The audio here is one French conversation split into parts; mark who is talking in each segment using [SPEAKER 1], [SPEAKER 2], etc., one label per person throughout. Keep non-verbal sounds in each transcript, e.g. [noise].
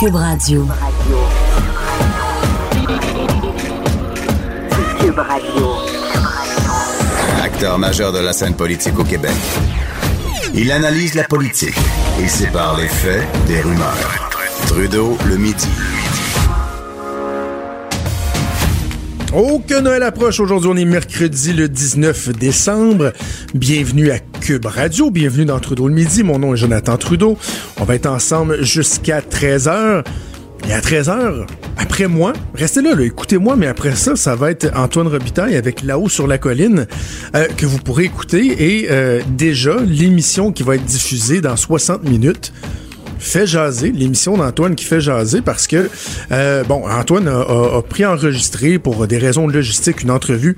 [SPEAKER 1] Cube Radio.
[SPEAKER 2] Cube Radio.
[SPEAKER 3] Acteur majeur de la scène politique au Québec. Il analyse la politique et sépare les faits des rumeurs. Trudeau le midi.
[SPEAKER 4] Oh, que Noël approche. Aujourd'hui, on est mercredi le 19 décembre. Bienvenue à Cube Radio. Bienvenue dans Trudeau le midi. Mon nom est Jonathan Trudeau. On va être ensemble jusqu'à 13h. Et à 13h, après moi, restez là, écoutez-moi, mais après ça, ça va être Antoine Robitaille avec Là-haut sur la colline euh, que vous pourrez écouter. Et euh, déjà, l'émission qui va être diffusée dans 60 minutes fait jaser, l'émission d'Antoine qui fait jaser parce que, euh, bon, Antoine a, a, a pour des raisons de logistique une entrevue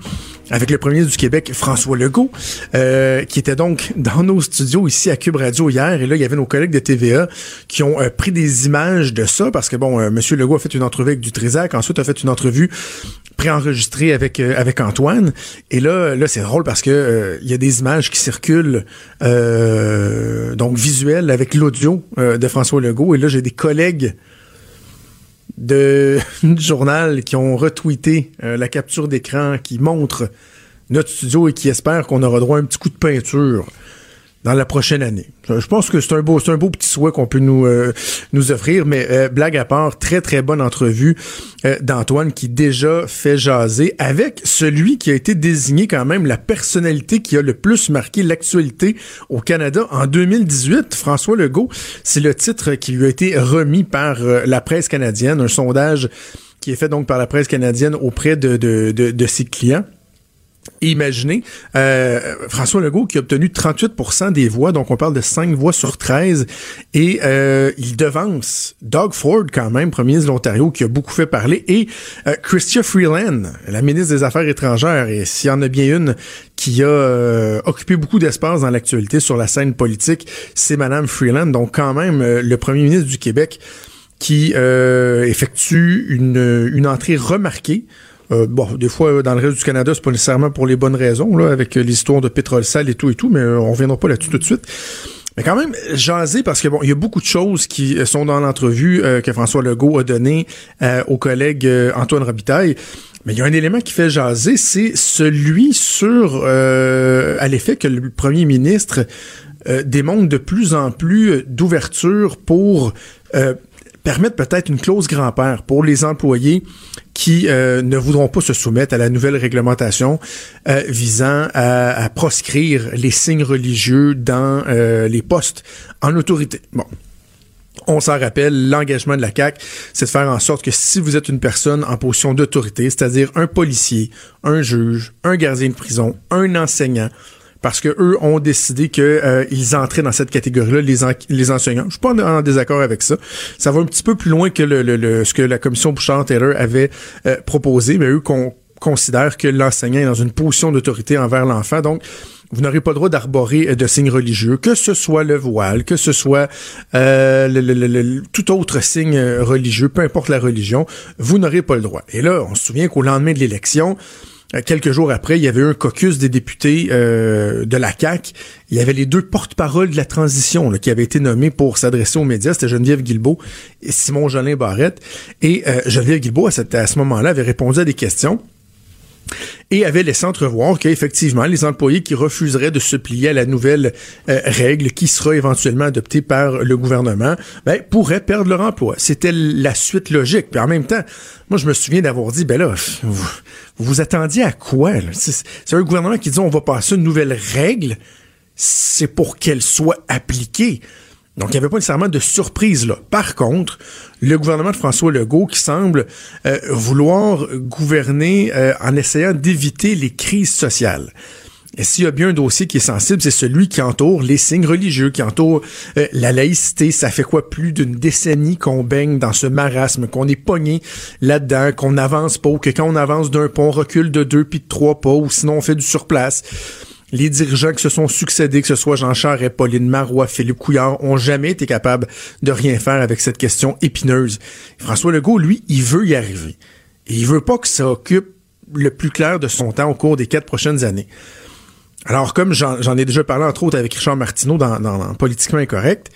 [SPEAKER 4] avec le premier du Québec, François Legault, euh, qui était donc dans nos studios ici à Cube Radio hier. Et là, il y avait nos collègues de TVA qui ont euh, pris des images de ça parce que, bon, euh, Monsieur Legault a fait une entrevue avec du Trisac, ensuite a fait une entrevue préenregistrée avec euh, avec Antoine. Et là, là, c'est drôle parce que euh, il y a des images qui circulent, donc visuelles avec l'audio de François Legault. Et là, j'ai des collègues de [laughs] journal qui ont retweeté euh, la capture d'écran qui montre notre studio et qui espère qu'on aura droit à un petit coup de peinture dans la prochaine année. Je pense que c'est un beau, c'est un beau petit souhait qu'on peut nous euh, nous offrir, mais euh, blague à part, très très bonne entrevue euh, d'Antoine qui déjà fait jaser avec celui qui a été désigné quand même la personnalité qui a le plus marqué l'actualité au Canada en 2018. François Legault, c'est le titre qui lui a été remis par la presse canadienne, un sondage qui est fait donc par la presse canadienne auprès de, de, de, de ses clients. Imaginez, euh, François Legault qui a obtenu 38% des voix, donc on parle de 5 voix sur 13, et euh, il devance Doug Ford quand même, premier ministre de l'Ontario, qui a beaucoup fait parler, et euh, Freeland, la ministre des Affaires étrangères, et s'il y en a bien une qui a euh, occupé beaucoup d'espace dans l'actualité sur la scène politique, c'est Madame Freeland, donc quand même le premier ministre du Québec qui effectue une, une entrée remarquée euh, bon, des fois, dans le reste du Canada, c'est pas nécessairement pour les bonnes raisons, là, avec l'histoire de pétrole sale et tout et tout, mais euh, on reviendra pas là-dessus tout de suite. Mais quand même, jaser parce que bon, il y a beaucoup de choses qui sont dans l'entrevue euh, que François Legault a donné euh, au collègue Antoine Robitaille. Mais il y a un élément qui fait jaser, c'est celui sur à l'effet que le premier ministre démontre de plus en plus d'ouverture pour permettre peut-être une clause grand-père pour les employés qui euh, ne voudront pas se soumettre à la nouvelle réglementation euh, visant à, proscrire les signes religieux dans euh, les postes en autorité. Bon. On s'en rappelle, l'engagement de la CAQ, c'est de faire en sorte que si vous êtes une personne en position d'autorité, c'est-à-dire un policier, un juge, un gardien de prison, un enseignant, parce que eux ont décidé que euh, entraient dans cette catégorie-là, les, en, les enseignants. Je suis pas en, désaccord avec ça. Ça va un petit peu plus loin que ce que la commission Bouchard-Taylor avait euh, proposé, mais eux qu'on considère que l'enseignant est dans une position d'autorité envers l'enfant. Donc, vous n'aurez pas le droit d'arborer de signes religieux, que ce soit le voile, que ce soit euh, tout autre signe religieux, peu importe la religion, vous n'aurez pas le droit. Et là, on se souvient qu'au lendemain de l'élection, quelques jours après, il y avait eu un caucus des députés euh, de la CAQ. Il y avait les deux porte-paroles de la transition là, qui avaient été nommés pour s'adresser aux médias. C'était Geneviève Guilbeault et Simon Jolin Barrette. Et euh, Geneviève Guilbeault, à, cette, à ce moment-là, avait répondu à des questions et avait laissé entrevoir qu'effectivement, les employés qui refuseraient de se plier à la nouvelle euh, règle qui sera éventuellement adoptée par le gouvernement, ben, pourraient perdre leur emploi. C'était la suite logique. Puis en même temps, moi, je me souviens d'avoir dit, ben là, vous vous, vous attendiez à quoi? C'est un gouvernement qui dit, on va passer une nouvelle règle, c'est pour qu'elle soit appliquée. Donc, il n'y avait pas nécessairement de surprise là. Par contre, le gouvernement de François Legault qui semble euh, vouloir gouverner euh, en essayant d'éviter les crises sociales. Et s'il y a bien un dossier qui est sensible, c'est celui qui entoure les signes religieux, qui entoure euh, la laïcité. Ça fait quoi plus d'une décennie qu'on baigne dans ce marasme, qu'on est pogné là-dedans, qu'on n'avance pas, que quand on avance d'un pont, on recule de deux puis de trois pas, ou sinon on fait du surplace. Les dirigeants qui se sont succédés, que ce soit Jean Charest, Pauline Marois, Philippe Couillard, ont jamais été capables de rien faire avec cette question épineuse. François Legault, lui, il veut y arriver. Et il veut pas que ça occupe le plus clair de son temps au cours des quatre prochaines années. Alors, comme j'en ai déjà parlé, entre autres, avec Richard Martineau dans, Politiquement Incorrect,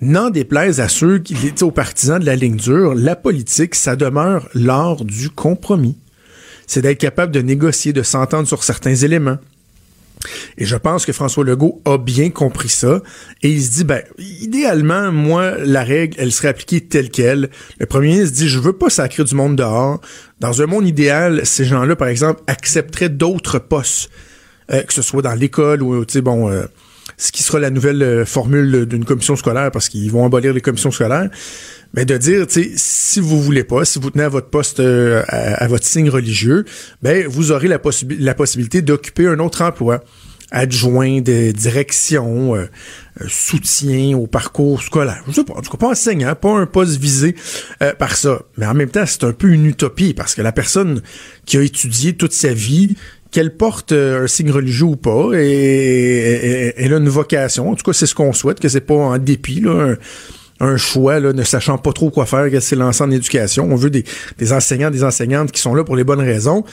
[SPEAKER 4] n'en déplaise à ceux qui, aux partisans de la ligne dure, la politique, ça demeure l'art du compromis. C'est d'être capable de négocier, de s'entendre sur certains éléments. Et je pense que François Legault a bien compris ça. Et il se dit, ben, idéalement, moi, la règle, elle serait appliquée telle qu'elle. Le premier ministre dit, je veux pas sacrer du monde dehors. Dans un monde idéal, ces gens-là, par exemple, accepteraient d'autres postes euh, que ce soit dans l'école ou, tu sais, bon, euh, ce qui sera la nouvelle euh, formule d'une commission scolaire, parce qu'ils vont abolir les commissions scolaires, mais de dire, tu sais, si vous voulez pas, si vous tenez à votre poste, à, votre signe religieux, ben vous aurez la, la possibilité d'occuper un autre emploi adjoint de direction, soutien au parcours scolaire. Je sais pas, en tout cas pas enseignant, pas un poste visé par ça. Mais en même temps, c'est un peu une utopie parce que la personne qui a étudié toute sa vie, qu'elle porte euh, un signe religieux ou pas, et, elle a une vocation. En tout cas, c'est ce qu'on souhaite, que c'est pas en dépit, là, un, choix, là, ne sachant pas trop quoi faire, qu'elle s'est lancée en éducation. On veut des, enseignants, des enseignantes qui sont là pour les bonnes raisons.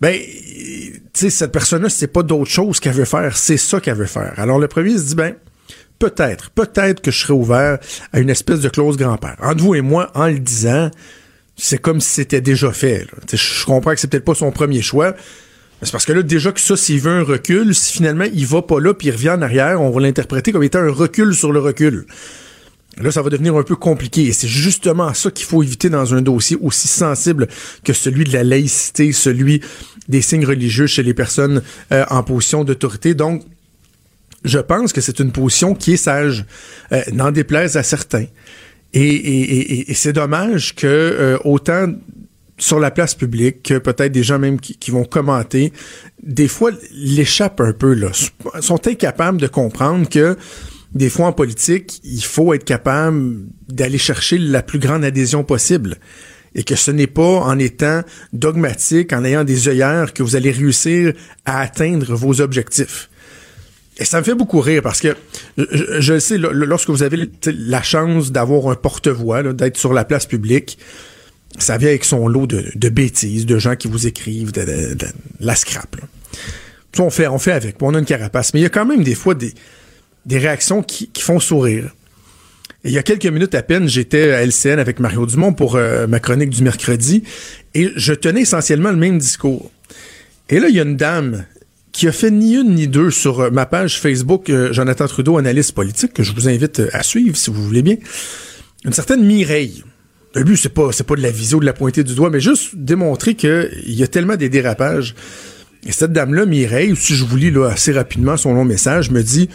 [SPEAKER 4] Ben, tu sais, cette personne-là, c'est pas d'autre chose qu'elle veut faire, c'est ça qu'elle veut faire. Alors, le premier se dit, ben, peut-être, peut-être que je serais ouvert à une espèce de clause grand-père. Entre vous et moi, en le disant, c'est comme si c'était déjà fait. Je comprends que c'est peut-être pas son premier choix, c'est parce que là, déjà que ça, s'il veut un recul, si finalement il va pas là puis il revient en arrière, on va l'interpréter comme étant un recul sur le recul. Là, ça va devenir un peu compliqué. Et c'est justement ça qu'il faut éviter dans un dossier aussi sensible que celui de la laïcité, celui des signes religieux chez les personnes euh, en position d'autorité. Donc, je pense que c'est une position qui est sage, euh, n'en déplaise à certains. Et, et, et, c'est dommage que euh, autant sur la place publique, que peut-être des gens même qui, vont commenter, des fois l'échappent un peu, là, sont incapables de comprendre que des fois en politique, il faut être capable d'aller chercher la plus grande adhésion possible. Et que ce n'est pas en étant dogmatique, en ayant des œillères, que vous allez réussir à atteindre vos objectifs. Et ça me fait beaucoup rire parce que je, je sais, lorsque vous avez la chance d'avoir un porte-voix, d'être sur la place publique, ça vient avec son lot de, bêtises, de gens qui vous écrivent, de, la scrap. On fait, on fait avec, on a une carapace. Mais il y a quand même des fois des, réactions qui, font sourire. il y a quelques minutes à peine, j'étais à LCN avec Mario Dumont pour euh, ma chronique du mercredi et je tenais essentiellement le même discours. Et là, il y a une dame qui a fait ni une ni deux sur euh, ma page Facebook euh, Jonathan Trudeau, analyste politique, que je vous invite à suivre si vous voulez bien. Une certaine Mireille. Le but, c'est pas, c'est pas de la visio, de la pointer du doigt, mais juste démontrer qu'il y a tellement des dérapages. Et cette dame-là, Mireille, si je vous lis là, assez rapidement son long message, me dit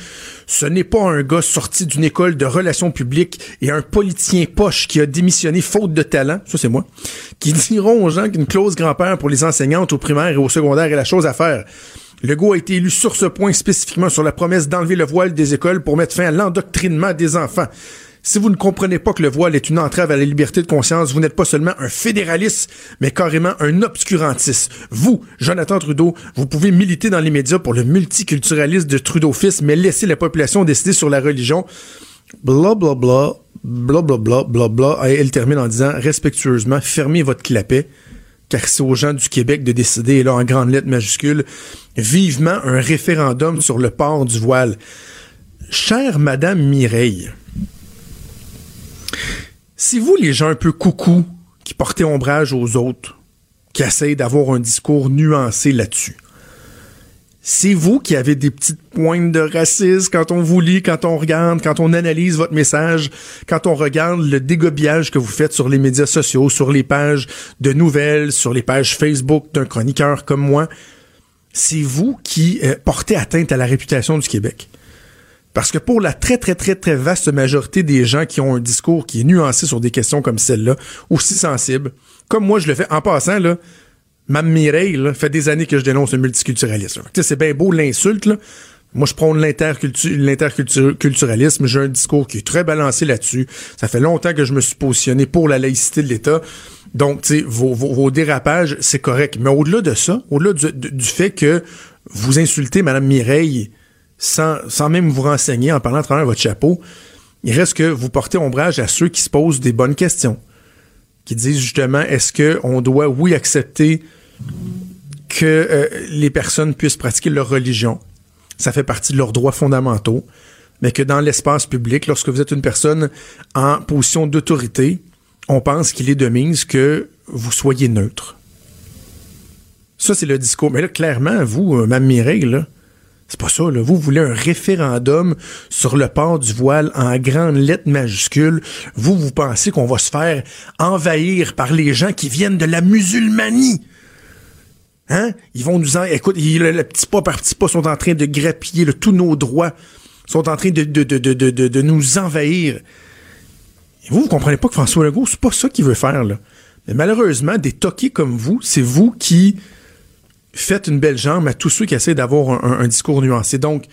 [SPEAKER 4] Ce n'est pas un gars sorti d'une école de relations publiques et un politicien poche qui a démissionné faute de talent, ça c'est moi, qui diront aux gens qu'une clause grand-père pour les enseignantes au primaire et au secondaire est la chose à faire. Legault a été élu sur ce point spécifiquement sur la promesse d'enlever le voile des écoles pour mettre fin à l'endoctrinement des enfants. Si vous ne comprenez pas que le voile est une entrave à la liberté de conscience, vous n'êtes pas seulement un fédéraliste, mais carrément un obscurantiste. Vous, Jonathan Trudeau, vous pouvez militer dans les médias pour le multiculturalisme de Trudeau-fils, mais laisser la population décider sur la religion. Bla bla bla, bla bla bla, bla bla. Et elle termine en disant respectueusement, fermez votre clapet car c'est aux gens du Québec de décider, et là en grande lettre majuscule, vivement un référendum sur le port du voile. Chère Madame Mireille, si vous, les gens un peu coucou, qui portez ombrage aux autres, qui essayent d'avoir un discours nuancé là-dessus, c'est vous qui avez des petites pointes de racisme quand on vous lit, quand on regarde, quand on analyse votre message, quand on regarde le dégobillage que vous faites sur les médias sociaux, sur les pages de nouvelles, sur les pages Facebook d'un chroniqueur comme moi. C'est vous qui euh, portez atteinte à la réputation du Québec. Parce que pour la très, très, très, très vaste majorité des gens qui ont un discours qui est nuancé sur des questions comme celle-là, aussi sensible, comme moi je le fais, en passant, là, Mme Mireille, là, fait des années que je dénonce le multiculturalisme. C'est bien beau l'insulte, là. Moi, je prône l'intercultu- l'interculturalisme. J'ai un discours qui est très balancé là-dessus. Ça fait longtemps que je me suis positionné pour la laïcité de l'État. Donc, tu sais, vos, dérapages, c'est correct. Mais au-delà de ça, au-delà du fait que vous insultez Mme Mireille sans, même vous renseigner, en parlant à travers votre chapeau, il reste que vous portez ombrage à ceux qui se posent des bonnes questions. Qui disent justement, est-ce qu'on doit, oui, accepter que euh, les personnes puissent pratiquer leur religion? Ça fait partie de leurs droits fondamentaux. Mais que dans l'espace public, lorsque vous êtes une personne en position d'autorité, on pense qu'il est de mise que vous soyez neutre. Ça, c'est le discours. Mais là, clairement, vous, euh, Mme Mireille, là, c'est pas ça. Vous voulez un référendum sur le port du voile en grandes lettres majuscules. Vous, vous pensez qu'on va se faire envahir par les gens qui viennent de la musulmanie. Hein? Ils vont nous en... Écoute, ils, le, petit pas par petit pas sont en train de grappiller tous nos droits. sont en train de, de- de nous envahir. Et vous, vous comprenez pas que François Legault, c'est pas ça qu'il veut faire, là. Mais malheureusement, des toqués comme vous, c'est vous qui faites une belle jambe à tous ceux qui essaient d'avoir un, discours nuancé. Donc,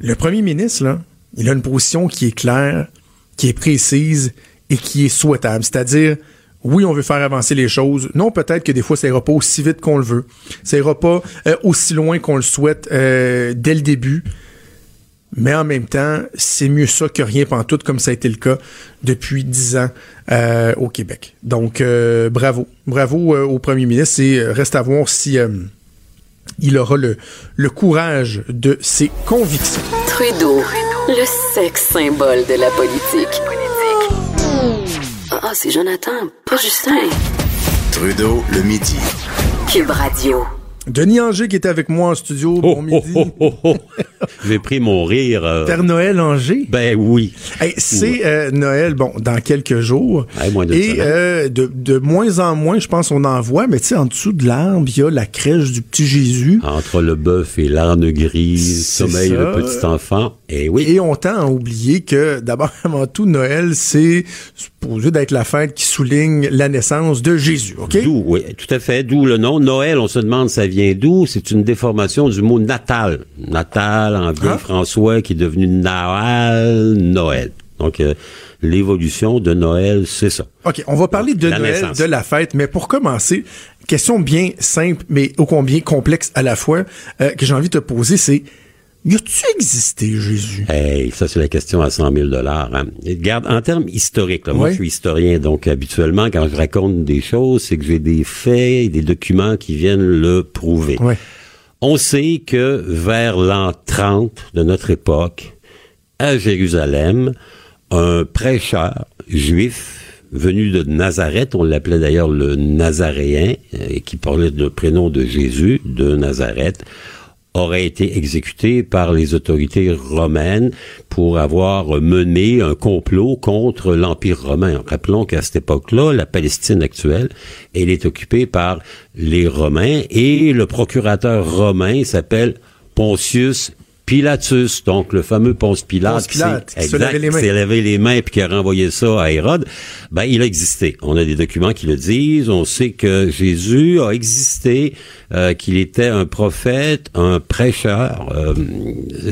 [SPEAKER 4] le premier ministre, là, il a une position qui est claire, qui est précise et qui est souhaitable. C'est-à-dire, oui, on veut faire avancer les choses. Non, peut-être que des fois, ça ira pas aussi vite qu'on le veut. Ça ira pas euh, aussi loin qu'on le souhaite euh, dès le début. Mais en même temps, c'est mieux ça que rien pantoute, comme ça a été le cas depuis dix ans euh, au Québec. Donc, euh, bravo. Bravo euh, au premier ministre. Et euh, reste à voir si euh, il aura le, le courage de ses convictions.
[SPEAKER 1] Trudeau, le sexe symbole de la politique. Ah, c'est Jonathan, pas Justin.
[SPEAKER 3] Trudeau, le midi.
[SPEAKER 1] Cube Radio.
[SPEAKER 4] Denis Anger qui était avec moi en studio.
[SPEAKER 2] Oh,
[SPEAKER 4] bon midi.
[SPEAKER 2] oh, oh, oh, oh. [laughs] J'ai pris mon rire. euh,
[SPEAKER 4] Père Noël Anger?
[SPEAKER 2] ben oui.
[SPEAKER 4] Hey, c'est euh, Noël, bon, dans quelques jours.
[SPEAKER 2] Moins
[SPEAKER 4] Et euh, de, de moins en moins, je pense, on en voit, mais tu sais, en dessous de l'arbre, il y a la crèche du petit Jésus.
[SPEAKER 2] Entre le bœuf et l'âne grise, sommeille
[SPEAKER 4] ça.
[SPEAKER 2] le petit enfant. Et oui.
[SPEAKER 4] Et on tend à oublier que, d'abord, [laughs] avant tout, Noël, c'est supposé d'être la fête qui souligne la naissance de Jésus, OK?
[SPEAKER 2] D'où, oui, tout à fait. D'où le nom. Noël, on se demande ça vient d'où? C'est une déformation du mot natal. Natal en vieil
[SPEAKER 4] Ah.
[SPEAKER 2] François qui est devenu Naal, Noël. Donc, euh, l'évolution de Noël, c'est ça.
[SPEAKER 4] OK, on va parler de Noël,
[SPEAKER 2] naissance.
[SPEAKER 4] de la fête, mais pour commencer, question bien simple, mais ô combien complexe à la fois, euh, que j'ai envie de te poser, c'est y a-tu existé Jésus?
[SPEAKER 2] Hey, ça c'est la question à 100 000 dollars. Hein. Et Regarde, en termes historiques, là, moi je suis historien, donc habituellement quand je raconte des choses, c'est que j'ai des faits et des documents qui viennent le prouver. On sait que vers l'an 30 de notre époque, à Jérusalem, un prêcheur juif venu de Nazareth, on l'appelait d'ailleurs le Nazaréen, euh, qui parlait le prénom de Jésus, de Nazareth, aurait été exécuté par les autorités romaines pour avoir mené un complot contre l'Empire romain. Rappelons qu'à cette époque-là, la Palestine actuelle, elle est occupée par les Romains et le procurateur romain s'appelle Pontius Pilatus, donc le fameux Ponce Pilate,
[SPEAKER 4] Ponce Pilate,
[SPEAKER 2] qui
[SPEAKER 4] qui se
[SPEAKER 2] s'est- exact, lavé les mains puis qui a renvoyé ça à Hérode, ben il a existé. On a des documents qui le disent. On sait que Jésus a existé, euh, qu'il était un prophète, un prêcheur. euh,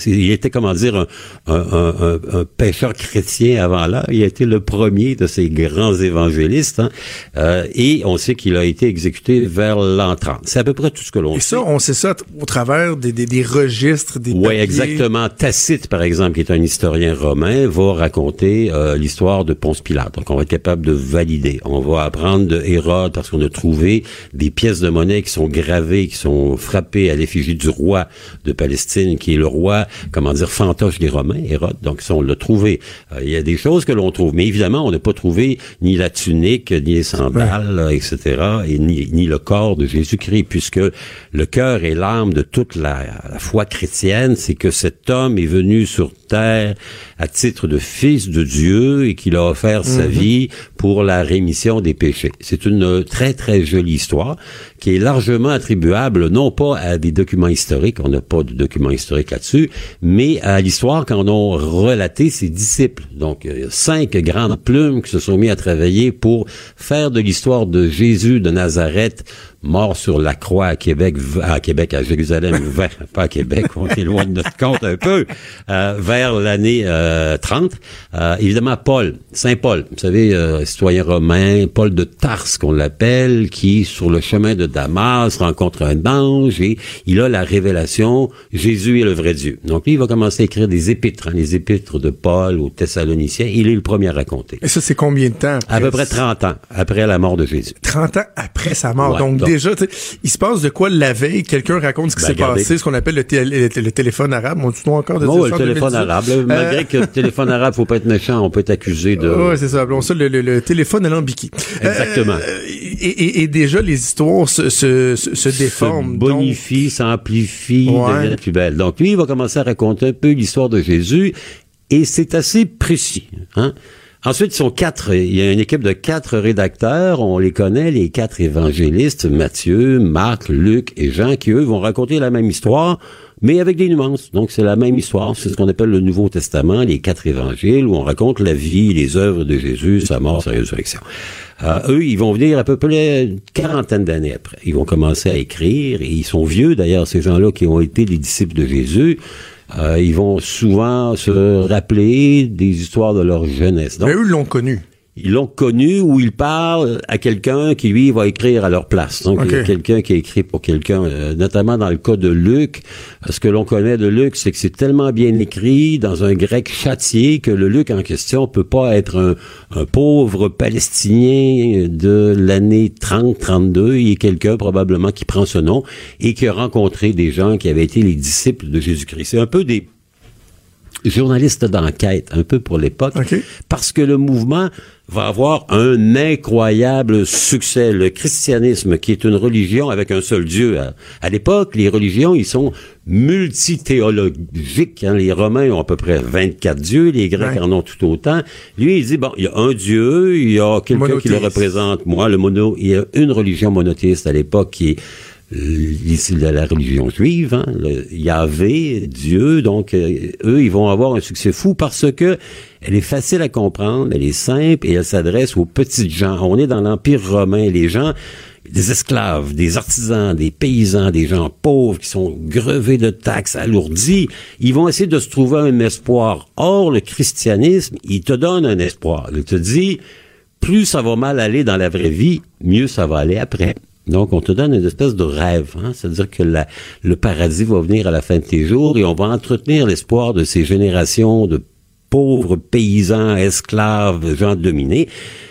[SPEAKER 2] il était comment dire un, un, un, un- pêcheur chrétien avant là. Il a été le premier de ces grands évangélistes. hein. Euh, et on sait qu'il a été exécuté vers l'an 30. C'est à peu près tout ce que l'on
[SPEAKER 4] Et
[SPEAKER 2] sait.
[SPEAKER 4] ça, on sait ça au travers des, des, des registres, des.
[SPEAKER 2] Exactement. Tacite, par exemple, qui est un historien romain, va raconter euh, l'histoire de Ponce Pilate. Donc, on va être capable de valider. On va apprendre de Hérode parce qu'on a trouvé des pièces de monnaie qui sont gravées, qui sont frappées à l'effigie du roi de Palestine, qui est le roi, comment dire, fantoche des Romains, Hérode. Donc, ça, on l'a trouvé. Euh, Il y a des choses que l'on trouve. Mais évidemment, on n'a pas trouvé ni la tunique, ni les sandales, etc., et ni, ni le corps de Jésus-Christ, puisque le cœur et l'âme de toute la, la foi chrétienne, c'est que cet homme est venu sur terre à titre de fils de Dieu et qu'il a offert sa
[SPEAKER 4] Mhm.
[SPEAKER 2] vie pour la rémission des péchés. C'est une très très jolie histoire qui est largement attribuable non pas à des documents historiques, on n'a pas de documents historiques là-dessus, mais à l'histoire qu'en ont relaté ses disciples. Donc cinq grandes plumes qui se sont mis à travailler pour faire de l'histoire de Jésus de Nazareth mort sur la croix à Québec, à Québec, à Jérusalem, [laughs] vers, pas à Québec, on est loin de notre compte un peu, euh, vers l'année euh, 30. Euh, évidemment, Paul, Saint Paul, vous savez, euh, citoyen romain, Paul de Tarse qu'on l'appelle, qui, sur le chemin de Damas, rencontre un ange et il a la révélation, Jésus est le vrai Dieu. Donc lui, il va commencer à écrire des épîtres, hein, les épîtres de Paul aux Thessaloniciens. Il est le premier à raconter.
[SPEAKER 4] Et ça, c'est combien de temps?
[SPEAKER 2] À peu près 30 ans après la mort de Jésus.
[SPEAKER 4] 30 ans après sa mort.
[SPEAKER 2] Ouais,
[SPEAKER 4] donc,
[SPEAKER 2] donc-
[SPEAKER 4] déjà, il se passe de quoi la veille? Quelqu'un raconte ce qui
[SPEAKER 2] Ben,
[SPEAKER 4] s'est passé, ce qu'on appelle le, le- téléphone arabe. On dit encore de
[SPEAKER 2] Bon, le téléphone
[SPEAKER 4] 2018?
[SPEAKER 2] arabe. Là, Malgré
[SPEAKER 4] Euh,
[SPEAKER 2] que le téléphone arabe, faut pas être méchant, on peut être accusé de...
[SPEAKER 4] Ouais, c'est ça. Appelons ça le, le- le téléphone alambiqué.
[SPEAKER 2] Exactement.
[SPEAKER 4] Euh, et, et- et déjà, les histoires se, se, se, déforment.
[SPEAKER 2] se
[SPEAKER 4] donc-
[SPEAKER 2] bonifie, s'amplifie,
[SPEAKER 4] Ouais.
[SPEAKER 2] devient plus belle. Donc lui, il va commencer à raconter un peu l'histoire de Jésus et c'est assez précis. Hein? Ensuite, ils sont quatre. Il y a une équipe de quatre rédacteurs. On les connaît, les quatre évangélistes, Matthieu, Marc, Luc et Jean, qui eux vont raconter la même histoire, mais avec des nuances. Donc c'est la même histoire. C'est ce qu'on appelle le Nouveau Testament, les quatre évangiles, où on raconte la vie, les œuvres de Jésus, sa mort, sa résurrection. Euh, eux, ils vont venir à peu près une quarantaine d'années après. Ils vont commencer à écrire, et ils sont vieux d'ailleurs, ces gens-là qui ont été les disciples de Jésus. Euh, ils vont souvent se rappeler des histoires de leur jeunesse. Donc,
[SPEAKER 4] Mais eux l'ont connu.
[SPEAKER 2] Ils l'ont connu ou ils parlent à quelqu'un qui, lui, va écrire à leur place. Donc, il y a
[SPEAKER 4] Ok.
[SPEAKER 2] quelqu'un qui a écrit pour quelqu'un, euh, notamment dans le cas de Luc. Ce que l'on connaît de Luc, c'est que c'est tellement bien écrit dans un grec châtié que le Luc en question peut pas être un, un pauvre Palestinien de l'année 30-32. Il est quelqu'un probablement qui prend ce nom et qui a rencontré des gens qui avaient été les disciples de Jésus-Christ. C'est un peu des journalistes d'enquête, un peu pour l'époque,
[SPEAKER 4] OK.
[SPEAKER 2] parce que le mouvement va avoir un incroyable succès. Le christianisme, qui est une religion avec un seul Dieu. À, à l'époque, les religions, ils sont multithéologiques. hein. Les Romains ont à peu près 24 dieux, les Grecs
[SPEAKER 4] Ouais.
[SPEAKER 2] en ont tout autant. Lui, il dit, bon, il y a un Dieu, il y a quelqu'un qui le représente. Moi, le mono, il y a une religion monothéiste à l'époque qui est ici la, la religion juive, hein, Yahvé, Dieu, donc euh, eux, ils vont avoir un succès fou parce que elle est facile à comprendre, elle est simple et elle s'adresse aux petites gens. On est dans l'Empire romain, les gens, des esclaves, des artisans, des paysans, des gens pauvres qui sont grevés de taxes, alourdis, ils vont essayer de se trouver un espoir. Or, le christianisme, il te donne un espoir. Il te dit, plus ça va mal aller dans la vraie vie, mieux ça va aller après. Donc, on te donne une espèce de rêve. Hein? C'est-à-dire que le paradis va venir à la fin de tes jours et on va entretenir l'espoir de ces générations de pauvres paysans, esclaves, gens dominés.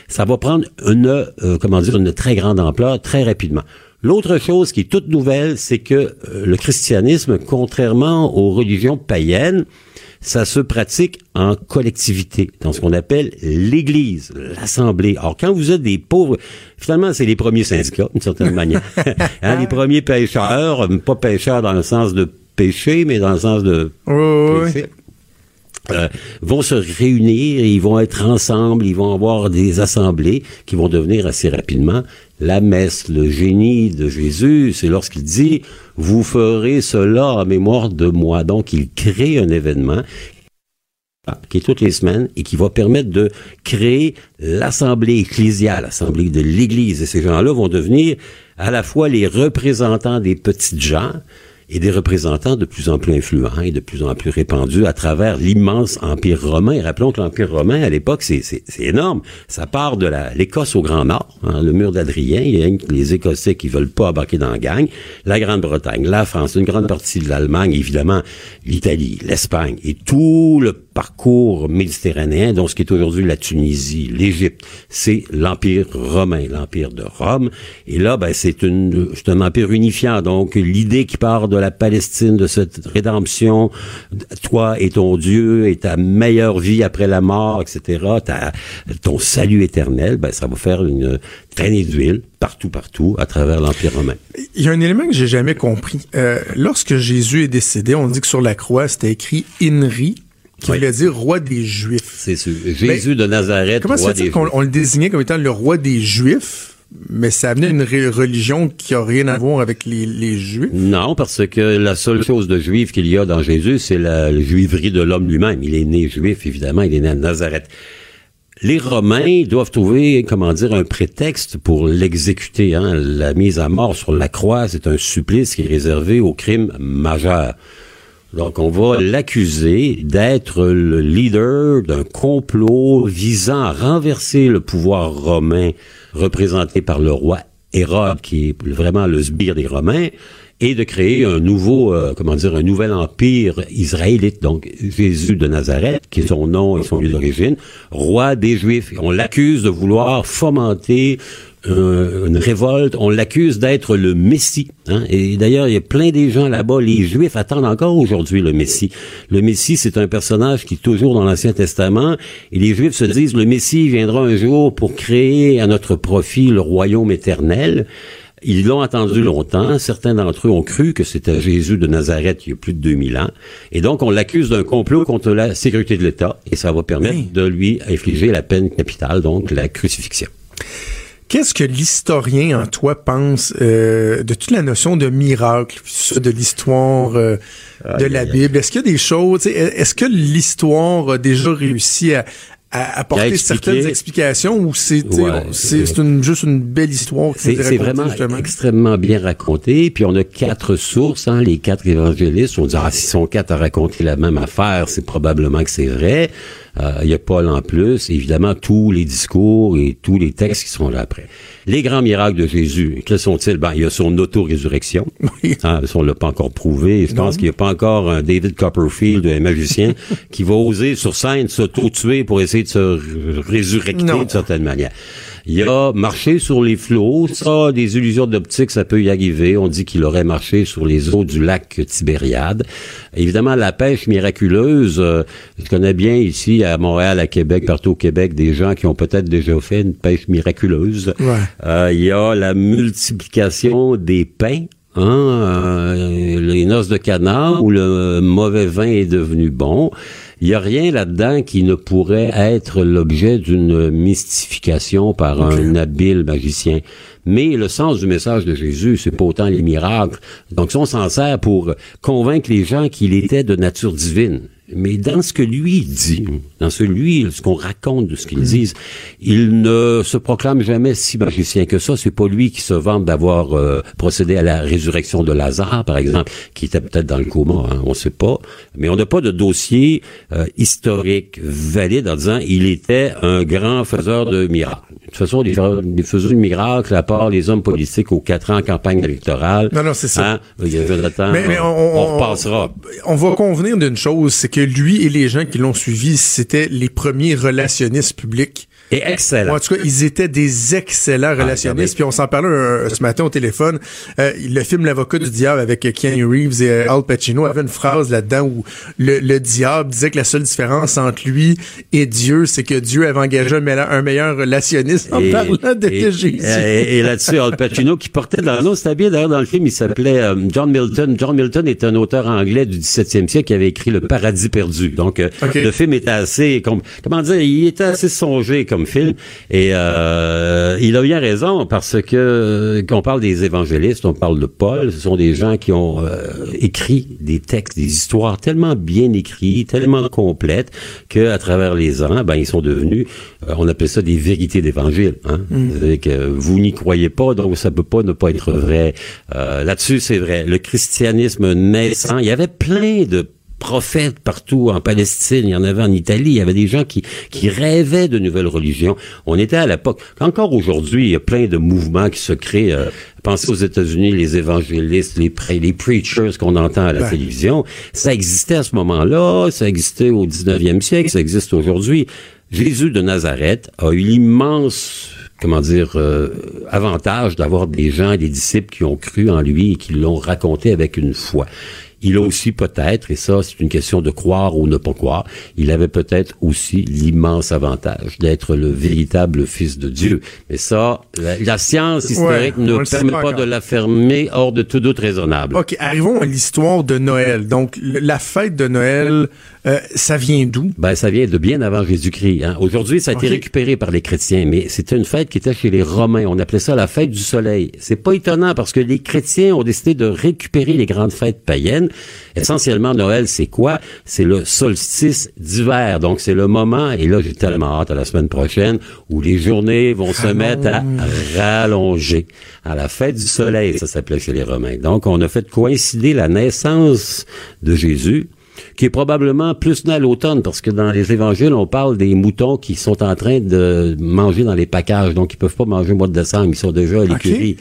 [SPEAKER 2] Ça va prendre une, euh, comment dire, une très grande ampleur très rapidement. L'autre chose qui est toute nouvelle, c'est que euh, le christianisme, contrairement aux religions païennes, ça se pratique en collectivité, dans ce qu'on appelle l'Église, l'Assemblée. Alors, quand vous êtes des pauvres, finalement, c'est les premiers syndicats, d'une certaine manière. [laughs] Hein, les premiers pêcheurs, pas pêcheurs dans le sens de péché, mais dans le sens de
[SPEAKER 4] Oui, oui, oui.
[SPEAKER 2] Euh, vont se réunir, ils vont être ensemble, ils vont avoir des assemblées qui vont devenir assez rapidement la messe, le génie de Jésus, c'est lorsqu'il dit vous ferez cela en mémoire de moi. Donc il crée un événement qui est toutes les semaines et qui va permettre de créer l'assemblée ecclésiale, l'assemblée de l'Église. Et ces gens-là vont devenir à la fois les représentants des petites gens et des représentants de plus en plus influents et de plus en plus répandus à travers l'immense empire romain. Rappelons que l'empire romain, à l'époque, c'est, énorme. Ça part de l'Écosse au Grand Nord, hein, le mur d'Adrien. Les Écossais qui veulent pas embarquer dans la gang. La Grande-Bretagne, la France, une grande partie de l'Allemagne, évidemment, l'Italie, l'Espagne et tout le parcours méditerranéen, dont ce qui est aujourd'hui la Tunisie, l'Égypte, c'est l'empire romain, l'empire de Rome. Et là, ben, c'est un empire unifiant. Donc, l'idée qui part de la Palestine, de cette rédemption, toi et ton Dieu et ta meilleure vie après la mort, etc., ta, ton salut éternel, ben, ça va faire une traînée d'huile partout, partout, à travers l'Empire romain.
[SPEAKER 4] Il y a un élément que j'ai jamais compris. Euh, lorsque Jésus est décédé, on dit que sur la croix, c'était écrit INRI. qui voulait dire roi des Juifs.
[SPEAKER 2] C'est sûr. Jésus de Nazareth,
[SPEAKER 4] Comment
[SPEAKER 2] roi
[SPEAKER 4] ça
[SPEAKER 2] des
[SPEAKER 4] qu'on
[SPEAKER 2] Juifs.
[SPEAKER 4] on le désignait comme étant le roi des Juifs, mais ça amenait une ré- religion qui a rien à voir avec les, Juifs?
[SPEAKER 2] Non, parce que la seule chose de juif qu'il y a dans Jésus, c'est la juiverie de l'homme lui-même. Il est né juif, évidemment, il est né à Nazareth. Les Romains doivent trouver, comment dire, un prétexte pour l'exécuter. Hein. La mise à mort sur la croix, c'est un supplice qui est réservé aux crimes majeurs. Donc, on va l'accuser d'être le leader d'un complot visant à renverser le pouvoir romain représenté par le roi Hérode, qui est vraiment le sbire des Romains, et de créer un nouveau, euh, comment dire, un nouvel empire israélite. Donc, Jésus de Nazareth, qui est son nom et son lieu d'origine, roi des Juifs. On l'accuse de vouloir fomenter euh, une révolte. On l'accuse d'être le Messie. hein. Et d'ailleurs, il y a plein des gens là-bas. Les Juifs attendent encore aujourd'hui le Messie. Le Messie, c'est un personnage qui est toujours dans l'Ancien Testament. Et les Juifs se disent, le Messie viendra un jour pour créer à notre profit le royaume éternel. Ils l'ont attendu longtemps. Certains d'entre eux ont cru que c'était Jésus de Nazareth il y a plus de 2000 ans. Et donc, on l'accuse d'un complot contre la sécurité de l'État. Et ça va permettre de lui infliger la peine capitale, donc la crucifixion.
[SPEAKER 4] Qu'est-ce que l'historien en toi pense euh, de toute la notion de miracle, de l'histoire euh, de la Bible? Est-ce qu'il y a des choses, est-ce que l'histoire a déjà réussi à, à apporter certaines explications ou c'est
[SPEAKER 2] Ouais,
[SPEAKER 4] une, juste une belle histoire qui
[SPEAKER 2] C'est vraiment
[SPEAKER 4] justement?
[SPEAKER 2] extrêmement bien raconté. Puis on a quatre sources, hein, les quatre évangélistes. On dit, ah, s'ils sont quatre à raconter la même affaire, c'est probablement que c'est vrai. Euh, Il y a Paul en plus. Évidemment, tous les discours et tous les textes qui sont là après. Les grands miracles de Jésus, quels sont-ils? Ben, il y a son auto-résurrection.
[SPEAKER 4] Oui.
[SPEAKER 2] Hein, on l'a pas encore prouvé. Je pense qu'il n'y a pas encore un David Copperfield, un magicien, [laughs] qui va oser sur scène s'auto-tuer pour essayer de se résurrecter d'une certaine manière. Il y a marché sur les flots. Ça, des illusions d'optique, ça peut y arriver. On dit qu'il aurait marché sur les eaux du lac Tibériade. Évidemment, la pêche miraculeuse, euh, je connais bien ici à Montréal, à Québec, partout au Québec, des gens qui ont peut-être déjà fait une pêche miraculeuse.
[SPEAKER 4] Ouais.
[SPEAKER 2] Euh, il y a la multiplication des pains. Hein, euh, les noces de canard où le mauvais vin est devenu bon. Il n'y a rien là-dedans qui ne pourrait être l'objet d'une mystification par un habile magicien. Mais le sens du message de Jésus, c'est pas autant les miracles. Donc, ça, on s'en sert pour convaincre les gens qu'il était de nature divine. Mais dans ce que lui dit, dans ce lui, ce qu'on raconte de ce qu'il dit, il ne se proclame jamais si magicien que ça. C'est pas lui qui se vante d'avoir euh, procédé à la résurrection de Lazare, par exemple, qui était peut-être dans le coma, hein, on sait pas. Mais on n'a pas de dossier euh, historique valide en disant il était un grand faiseur de miracles. De toute façon, les, les faiseurs de miracles, à part les hommes politiques aux quatre ans en campagne électorale,
[SPEAKER 4] Non, non, c'est ça.
[SPEAKER 2] hein, il y a Jonathan,
[SPEAKER 4] Mais- mais
[SPEAKER 2] on,
[SPEAKER 4] on-
[SPEAKER 2] on
[SPEAKER 4] on-
[SPEAKER 2] repassera.
[SPEAKER 4] On va convenir d'une chose, c'est que lui et les gens qui l'ont suivi, c'était les premiers relationnistes publics.
[SPEAKER 2] Et excellent.
[SPEAKER 4] En tout cas, ils étaient des excellents relationnistes.
[SPEAKER 2] Ah,
[SPEAKER 4] Puis on s'en parlait euh, ce matin au téléphone. Euh, le film L'avocat du diable avec Keanu Reeves et euh, Al Pacino avait une phrase là-dedans où le, le diable disait que la seule différence entre lui et Dieu, c'est que Dieu avait engagé un, meilleur- un meilleur relationniste en
[SPEAKER 2] Et-
[SPEAKER 4] parlant de
[SPEAKER 2] et-
[SPEAKER 4] Jésus.
[SPEAKER 2] Et, et là-dessus, Al Pacino qui portait dans le nom, c'était bien d'ailleurs dans le film, il s'appelait euh, John Milton. John Milton est un auteur anglais du 17e siècle qui avait écrit Le Paradis perdu. Donc euh,
[SPEAKER 4] Ok.
[SPEAKER 2] le film était assez, comme, comment dire, il était assez songé comme film. Et euh, il a bien raison parce que euh, qu'on parle des évangélistes, on parle de Paul, ce sont des gens qui ont euh, écrit des textes, des histoires tellement bien écrites, tellement complètes que à travers les ans, ben ils sont devenus, euh, on appelle ça des vérités d'évangile. Hein? Que vous n'y croyez pas, donc ça peut pas ne pas être vrai. Euh, Là-dessus, c'est vrai. Le christianisme naissant, il y avait plein de prophètes partout en Palestine, il y en avait en Italie, il y avait des gens qui, qui rêvaient de nouvelles religions. On était à l'époque. Encore aujourd'hui, il y a plein de mouvements qui se créent. Euh, pensez aux États-Unis, les évangélistes, les, pré- les preachers qu'on entend à la
[SPEAKER 4] Ouais.
[SPEAKER 2] télévision. Ça existait à ce moment-là, ça existait au 19e siècle, ça existe aujourd'hui. Jésus de Nazareth a eu l'immense comment dire, euh, avantage d'avoir des gens, des disciples qui ont cru en lui et qui l'ont raconté avec une foi. Il a aussi peut-être, et ça c'est une question de croire ou ne pas croire, il avait peut-être aussi l'immense avantage d'être le véritable Fils de Dieu. Mais ça, la, la science historique ne permet
[SPEAKER 4] pas
[SPEAKER 2] de l'affirmer hors de tout doute raisonnable.
[SPEAKER 4] OK, arrivons à l'histoire de Noël. Donc, la fête de Noël Euh, ça vient d'où?
[SPEAKER 2] Ben, ça vient de bien avant Jésus-Christ. Hein. Aujourd'hui, ça a été récupéré par les chrétiens, mais c'était une fête qui était chez les Romains. On appelait ça la fête du soleil. C'est pas étonnant parce que les chrétiens ont décidé de récupérer les grandes fêtes païennes. Essentiellement, Noël, c'est quoi? C'est le solstice d'hiver. Donc, c'est le moment, et là, j'ai tellement hâte à la semaine prochaine, où les journées vont se mettre à rallonger. À la fête du soleil, ça s'appelait chez les Romains. Donc, on a fait coïncider la naissance de Jésus qui est probablement plus né à l'automne, parce que dans les évangiles, on parle des moutons qui sont en train de manger dans les packages, donc ils peuvent pas manger au mois de décembre, ils sont déjà à l'écurie.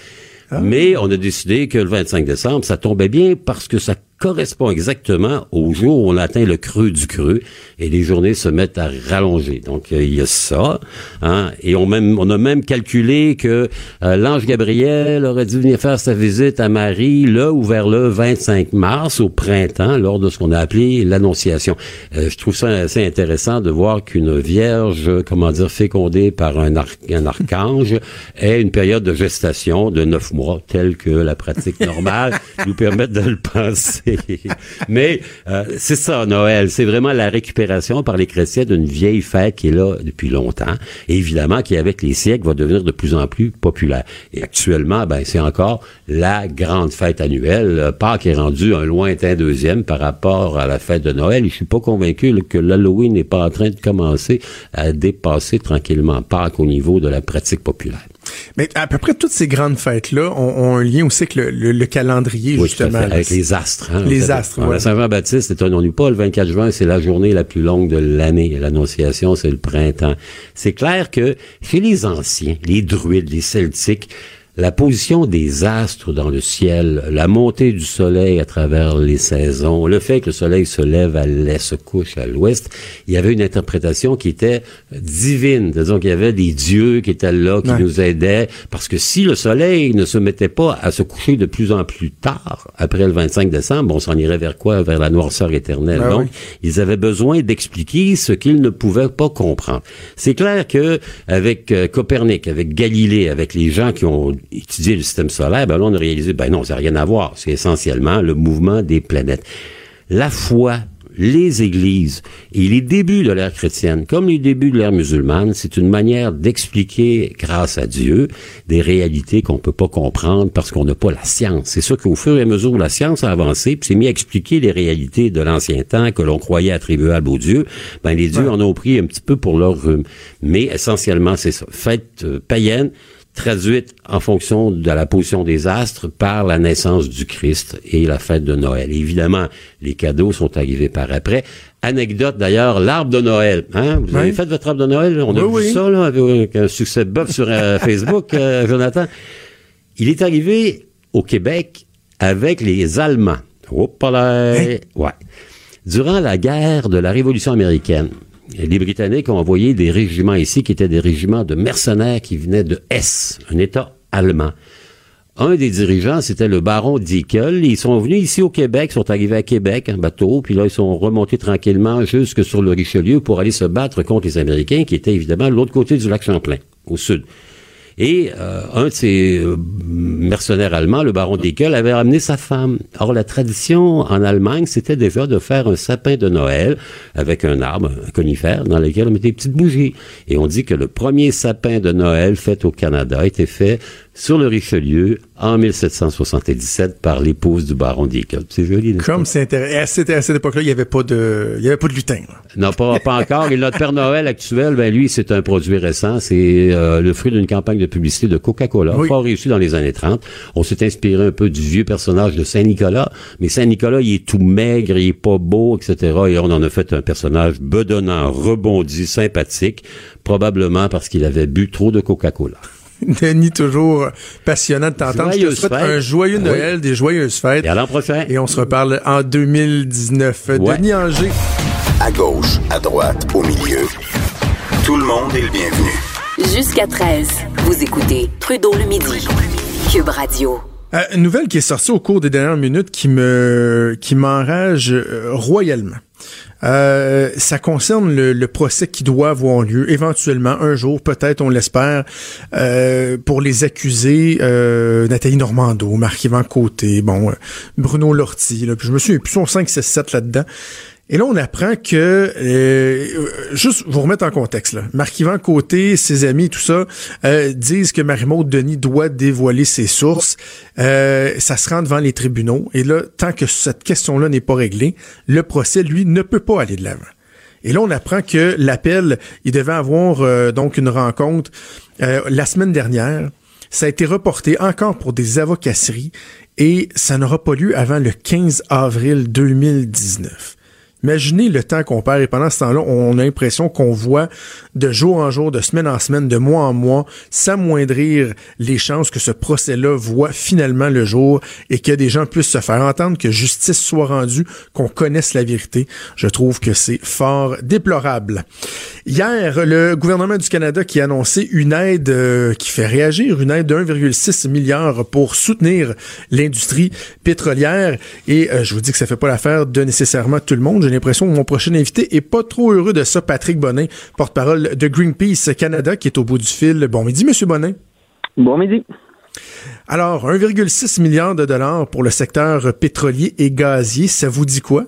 [SPEAKER 2] Ah. Mais on a décidé que le 25 décembre, ça tombait bien parce que ça correspond exactement au jour où on atteint le creux du creux et les journées se mettent à rallonger. Donc euh, il y a ça, hein, et on même on a même calculé que euh, l'ange Gabriel aurait dû venir faire sa visite à Marie là ou vers le 25 mars au printemps lors de ce qu'on a appelé l'annonciation. Euh, je trouve ça assez intéressant de voir qu'une vierge, comment dire, fécondée par un, un archange [laughs] ait une période de gestation de neuf mois, telle que la pratique normale [laughs] nous permet de le penser. [laughs] Mais euh, c'est ça, Noël. C'est vraiment la récupération par les chrétiens d'une vieille fête qui est là depuis longtemps. Et évidemment, qui avec les siècles va devenir de plus en plus populaire. Et actuellement, ben c'est encore la grande fête annuelle. Pâques est rendu un lointain deuxième par rapport à la fête de Noël. Je suis pas convaincu que l'Halloween n'est pas en train de commencer à dépasser tranquillement Pâques au niveau de la pratique populaire.
[SPEAKER 4] Mais à peu près toutes ces grandes fêtes-là ont, un lien aussi avec le, calendrier, justement.
[SPEAKER 2] avec les astres. Hein,
[SPEAKER 4] les astres,
[SPEAKER 2] La Saint-Jean-Baptiste, étonnons-nous pas, le 24 juin, c'est la journée la plus longue de l'année. L'Annonciation, c'est le printemps. C'est clair que chez les anciens, les druides, les celtiques, la position des astres dans le ciel, la montée du soleil à travers les saisons, le fait que le soleil se lève à l'est, se couche à l'ouest, il y avait une interprétation qui était divine. Disons qu'il y avait des dieux qui étaient là, qui nous aidaient, parce que si le soleil ne se mettait pas à se coucher de plus en plus tard, après le 25 décembre, on s'en irait vers quoi? Vers la noirceur éternelle. Donc, ils avaient besoin d'expliquer ce qu'ils ne pouvaient pas comprendre. C'est clair que avec euh, Copernic, avec Galilée, avec les gens qui ont étudier le système solaire, ben là, on a réalisé, ben non, ça n'a rien à voir. C'est essentiellement le mouvement des planètes. La foi, les églises et les débuts de l'ère chrétienne, comme les débuts de l'ère musulmane, c'est une manière d'expliquer, grâce à Dieu, des réalités qu'on peut pas comprendre parce qu'on n'a pas la science. C'est sûr qu'au fur et à mesure où la science a avancé, puis s'est mis à expliquer les réalités de l'ancien temps que l'on croyait attribuables aux dieux, ben les dieux en ont pris un petit peu pour leur rhume. Mais essentiellement, c'est ça. Fête euh, païenne, traduite en fonction de la position des astres par la naissance du Christ et la fête de Noël. évidemment, les cadeaux sont arrivés par après. Anecdote d'ailleurs, l'arbre de Noël. Hein? Vous avez fait votre arbre de Noël? On a vu ça là, avec un succès bœuf sur euh, [laughs] Facebook, euh, Jonathan. Il est arrivé au Québec avec les Allemands. Hop là! Hein? Ouais. Durant la guerre de la Révolution américaine, les Britanniques ont envoyé des régiments ici qui étaient des régiments de mercenaires qui venaient de Hesse, un État allemand. Un des dirigeants, c'était le baron Dickel. Ils sont venus ici au Québec, sont arrivés à Québec en bateau, puis là, ils sont remontés tranquillement jusque sur le Richelieu pour aller se battre contre les Américains, qui étaient évidemment de l'autre côté du lac Champlain, au sud. Et euh, un de ces euh, mercenaires allemands, le baron Dickel, avait ramené sa femme. Or, la tradition en Allemagne, c'était déjà de faire un sapin de Noël avec un arbre, un conifère, dans lequel on mettait des petites bougies. Et on dit que le premier sapin de Noël fait au Canada été fait sur le Richelieu en 1777 par l'épouse du baron Dickel. C'est joli.
[SPEAKER 4] Comme c'est intéressant. À cette époque-là, il n'y avait pas de, il y avait pas de lutin.
[SPEAKER 2] Non, pas, pas encore. Et notre Père Noël actuel, ben lui, c'est un produit récent. C'est euh, le fruit d'une campagne de publicité de Coca-Cola, oui. fort réussi dans les années 30. On s'est inspiré un peu du vieux personnage de Saint-Nicolas, mais Saint-Nicolas, il est tout maigre, il est pas beau, etc. Et on en a fait un personnage bedonnant, rebondi, sympathique, probablement parce qu'il avait bu trop de Coca-Cola. [laughs]
[SPEAKER 4] Denis, toujours passionnant de t'entendre. Je te souhaite un joyeux Noël, des joyeuses fêtes.
[SPEAKER 2] Et à l'an prochain.
[SPEAKER 4] Et on se reparle en 2019. Denis Anger.
[SPEAKER 3] À gauche, à droite, au milieu. Tout le monde est le bienvenu.
[SPEAKER 1] Jusqu'à 13, vous écoutez Trudeau le midi. Cube Radio.
[SPEAKER 4] Euh, une nouvelle qui est sortie au cours des dernières minutes qui me qui m'enrage euh, royalement. Euh, ça concerne le, procès qui doit avoir lieu éventuellement un jour, peut-être, on l'espère, euh, pour les accusés euh, Nathalie Normando, Marc-Yvan Côté, bon, Bruno Lortie, là, puis je me suis plus son 5, 6, 7 là-dedans. Et là, on apprend que, euh, juste vous remettre en contexte, là, Marc-Yvan Côté, ses amis, tout ça, euh, disent que Marie-Maude Denis doit dévoiler ses sources. Euh, ça se rend devant les tribunaux. Et là, tant que cette question-là n'est pas réglée, le procès, lui, ne peut pas aller de l'avant. Et là, on apprend que l'appel, il devait avoir donc une rencontre la semaine dernière. Ça a été reporté encore pour des avocasseries et ça n'aura pas lieu avant le 15 avril 2019. Imaginez le temps qu'on perd et pendant ce temps-là, on a l'impression qu'on voit de jour en jour, de semaine en semaine, de mois en mois, s'amoindrir les chances que ce procès-là voit finalement le jour et que des gens puissent se faire entendre, que justice soit rendue, qu'on connaisse la vérité. Je trouve que c'est fort déplorable. Hier, le gouvernement du Canada qui a annoncé une aide euh, qui fait réagir, une aide de 1,6 milliard pour soutenir l'industrie pétrolière. Et euh, je vous dis que ça fait pas l'affaire de nécessairement tout le monde. J'ai l'impression que mon prochain invité est pas trop heureux de ça. Patrick Bonin, porte-parole de Greenpeace Canada, qui est au bout du fil. Bon midi, Monsieur Bonin.
[SPEAKER 5] Bon midi.
[SPEAKER 4] Alors, 1,6 milliard de dollars pour le secteur pétrolier et gazier, ça vous dit quoi?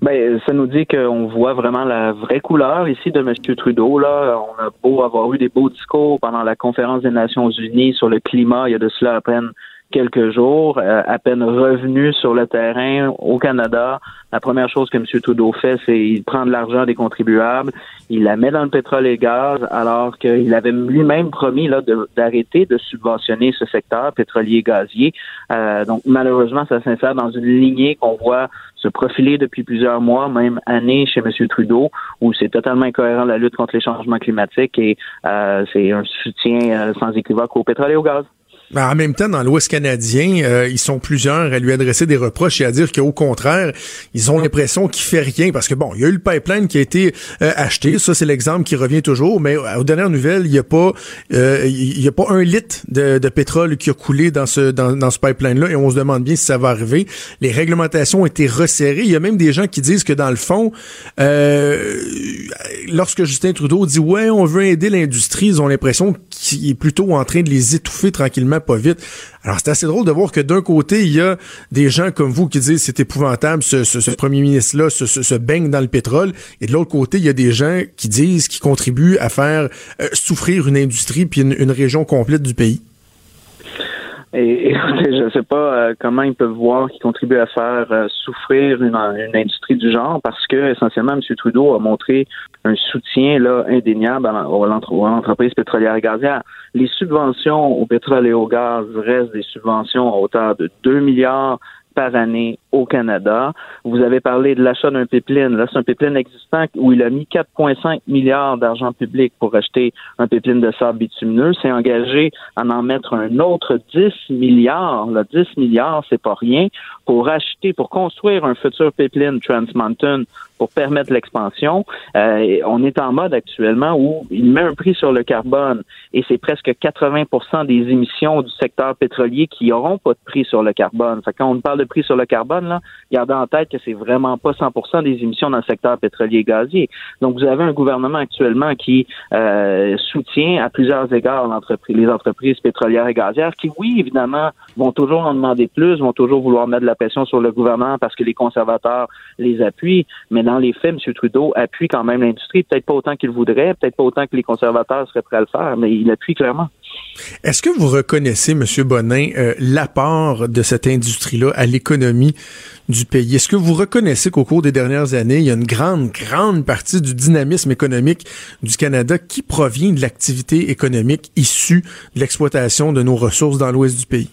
[SPEAKER 5] Ben, ça nous dit qu'on voit vraiment la vraie couleur ici de M. Trudeau. Là, on a beau avoir eu des beaux discours pendant la conférence des Nations Unies sur le climat, il y a de cela à peine quelques jours, euh, à peine revenu sur le terrain au Canada. La première chose que M. Trudeau fait, c'est il prend de l'argent des contribuables, il la met dans le pétrole et le gaz, alors qu'il avait lui-même promis là d'arrêter de, subventionner ce secteur pétrolier et gazier. Euh, donc malheureusement, ça s'insère dans une lignée qu'on voit se profiler depuis plusieurs mois, même années chez M. Trudeau, où c'est totalement incohérent la lutte contre les changements climatiques et euh, c'est un soutien sans équivoque au pétrole et au gaz.
[SPEAKER 4] Ben, en même temps, dans l'Ouest canadien, euh, ils sont plusieurs à lui adresser des reproches et à dire qu'au contraire, ils ont l'impression qu'il fait rien parce que bon, il y a eu le pipeline qui a été euh, acheté, ça c'est l'exemple qui revient toujours, mais aux dernières nouvelles, il n'y a pas, euh, il y a pas un litre de, pétrole qui a coulé dans ce dans, dans ce pipeline-là et on se demande bien si ça va arriver. Les réglementations ont été resserrées. Il y a même des gens qui disent que dans le fond, lorsque Justin Trudeau dit ouais, on veut aider l'industrie, ils ont l'impression qu'il est plutôt en train de les étouffer tranquillement pas vite. Alors, c'est assez drôle de voir que d'un côté, il y a des gens comme vous qui disent c'est épouvantable, ce, premier ministre-là se, baigne dans le pétrole. Et de l'autre côté, il y a des gens qui disent, qui contribuent à faire euh, souffrir une industrie puis une, région complète du pays.
[SPEAKER 5] Et, [laughs] je ne sais pas euh, comment ils peuvent voir qu'ils contribuent à faire euh, souffrir une, industrie du genre parce que essentiellement M. Trudeau a montré un soutien là indéniable à, l'entreprise pétrolière et gazière. Les subventions au pétrole et au gaz restent des subventions à hauteur de 2 milliards par année au Canada. Vous avez parlé de l'achat d'un pipeline. Là, c'est un pipeline existant où il a mis 4,5 milliards d'argent public pour acheter un pipeline de sable bitumineux. C'est engagé à en mettre un autre 10 milliards. Là, 10 milliards, c'est pas rien pour acheter, pour construire un futur pipeline Trans Mountain pour permettre l'expansion. Euh, on est en mode actuellement où il met un prix sur le carbone et c'est presque 80% des émissions du secteur pétrolier qui n'auront pas de prix sur le carbone. Fait quand on parle prix sur le carbone, là, gardez en tête que c'est vraiment pas 100% des émissions dans le secteur pétrolier et gazier. Donc vous avez un gouvernement actuellement qui euh, soutient à plusieurs égards les entreprises pétrolières et gazières qui, oui, évidemment, vont toujours en demander plus, vont toujours vouloir mettre de la pression sur le gouvernement parce que les conservateurs les appuient, mais dans les faits, M. Trudeau appuie quand même l'industrie, peut-être pas autant qu'il voudrait, peut-être pas autant que les conservateurs seraient prêts à le faire, mais il appuie clairement.
[SPEAKER 4] Est-ce que vous reconnaissez, M. Bonin, euh, l'apport de cette industrie-là à l'économie du pays? Est-ce que vous reconnaissez qu'au cours des dernières années, il y a une grande, grande partie du dynamisme économique du Canada qui provient de l'activité économique issue de l'exploitation de nos ressources dans l'ouest du pays?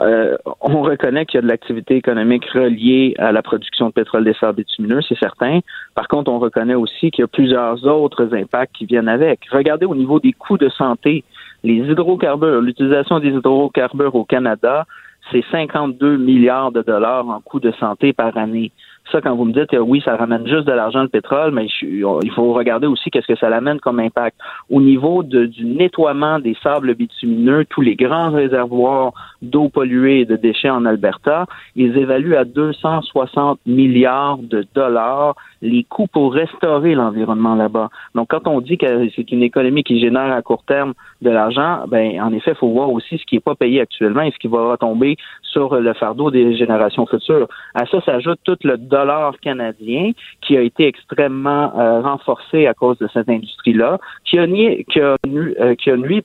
[SPEAKER 5] Euh, on reconnaît qu'il y a de l'activité économique reliée à la production de pétrole des sables bitumineux, c'est certain. Par contre, on reconnaît aussi qu'il y a plusieurs autres impacts qui viennent avec. Regardez au niveau des coûts de santé, les hydrocarbures, l'utilisation des hydrocarbures au Canada, c'est 52 milliards de dollars en coûts de santé par année. Ça, quand vous me dites, oui, ça ramène juste de l'argent le pétrole, mais il faut regarder aussi qu'est-ce que ça amène comme impact. Au niveau du nettoiement des sables bitumineux, tous les grands réservoirs d'eau polluée et de déchets en Alberta, ils évaluent à 260 milliards de dollars les coûts pour restaurer l'environnement là-bas. Donc, quand on dit que c'est une économie qui génère à court terme de l'argent, ben, en effet, il faut voir aussi ce qui n'est pas payé actuellement et ce qui va retomber sur le fardeau des générations futures. À ça s'ajoute tout le dollar canadien qui a été extrêmement euh, renforcé à cause de cette industrie-là, qui a, nuit, qui, a euh, qui a nuit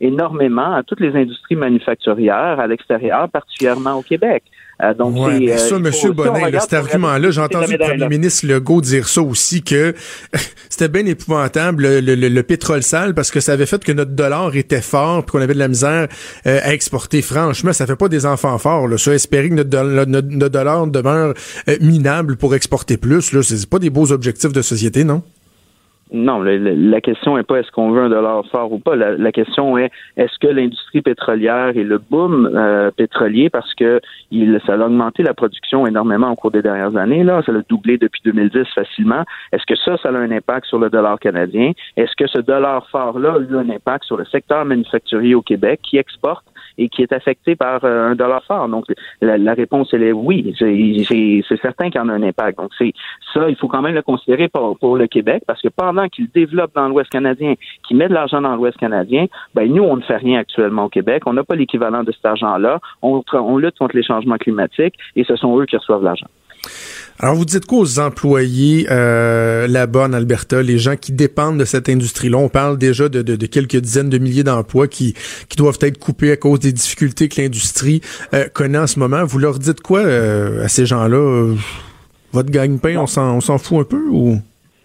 [SPEAKER 5] énormément à toutes les industries manufacturières à l'extérieur, particulièrement au Québec.
[SPEAKER 4] Euh, donc, ouais, ça, M. Bonnet, cet argument-là, j'ai entendu le premier ministre Legault dire ça aussi, que [laughs] c'était bien épouvantable, le, pétrole sale, parce que ça avait fait que notre dollar était fort, puis qu'on avait de la misère euh, à exporter. Franchement, ça fait pas des enfants forts. Là. Ça, espérer que notre, notre, dollar demeure euh, minable pour exporter plus, là, c'est pas des beaux objectifs de société, non?
[SPEAKER 5] Non, la, question n'est pas est-ce qu'on veut un dollar fort ou pas. La, question est est-ce que l'industrie pétrolière et le boom euh, pétrolier, parce que il, ça a augmenté la production énormément au cours des dernières années, là, ça l'a doublé depuis 2010 facilement. Est-ce que ça, ça a un impact sur le dollar canadien? Est-ce que ce dollar fort-là a eu un impact sur le secteur manufacturier au Québec qui exporte? Et qui est affecté par euh, un dollar fort. Donc, la, réponse, elle est oui. C'est certain qu'il y en a un impact. Donc, c'est ça, il faut quand même le considérer pour, le Québec, parce que pendant qu'il développe dans l'Ouest canadien, qu'il met de l'argent dans l'Ouest canadien, ben nous, on ne fait rien actuellement au Québec. On n'a pas l'équivalent de cet argent-là. On lutte contre les changements climatiques et ce sont eux qui reçoivent l'argent.
[SPEAKER 4] Alors, vous dites quoi aux employés euh, là-bas en Alberta, les gens qui dépendent de cette industrie-là? On parle déjà de, quelques dizaines de milliers d'emplois qui, qui doivent être coupés à cause des difficultés que l'industrie euh, connaît en ce moment. Vous leur dites quoi euh, à ces gens-là? votre gagne-pain, on s'en fout un peu ou?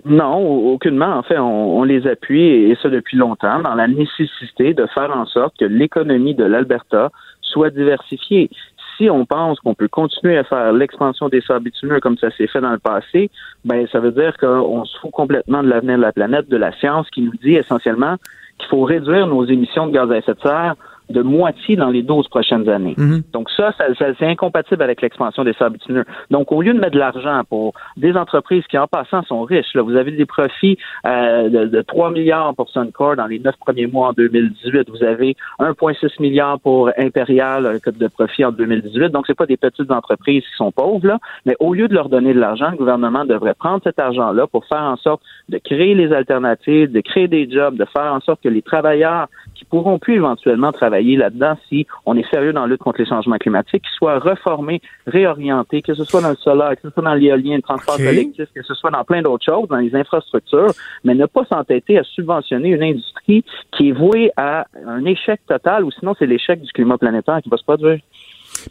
[SPEAKER 5] Non, aucunement. En fait, on, on, les appuie, et ça depuis longtemps, dans la nécessité de faire en sorte que l'économie de l'Alberta soit diversifiée si on pense qu'on peut continuer à faire l'expansion des sables bitumineux comme ça s'est fait dans le passé, ben ça veut dire qu'on se fout complètement de l'avenir de la planète, de la science qui nous dit essentiellement qu'il faut réduire nos émissions de gaz à effet de serre de moitié dans les 12 prochaines années. Mhm. Donc ça, ça, c'est incompatible avec l'expansion des sables bitumineux. Donc au lieu de mettre de l'argent pour des entreprises qui en passant sont riches, là, vous avez des profits euh, de, de, 3 milliards pour Suncor dans les 9 premiers mois en 2018, vous avez 1,6 milliard pour Imperial un de profit en 2018. Donc c'est pas des petites entreprises qui sont pauvres là, mais au lieu de leur donner de l'argent, le gouvernement devrait prendre cet argent-là pour faire en sorte de créer les alternatives, de créer des jobs, de faire en sorte que les travailleurs qui pourront plus éventuellement travailler là-dedans si on est sérieux dans la lutte contre les changements climatiques, qu'ils soient reformés, réorientés, que ce soit dans le solaire, que ce soit dans l'éolien, le transport collectif, que ce soit dans plein d'autres choses, dans les infrastructures, mais ne pas s'entêter à subventionner une industrie qui est vouée à un échec total, ou sinon c'est l'échec du climat planétaire qui va se produire.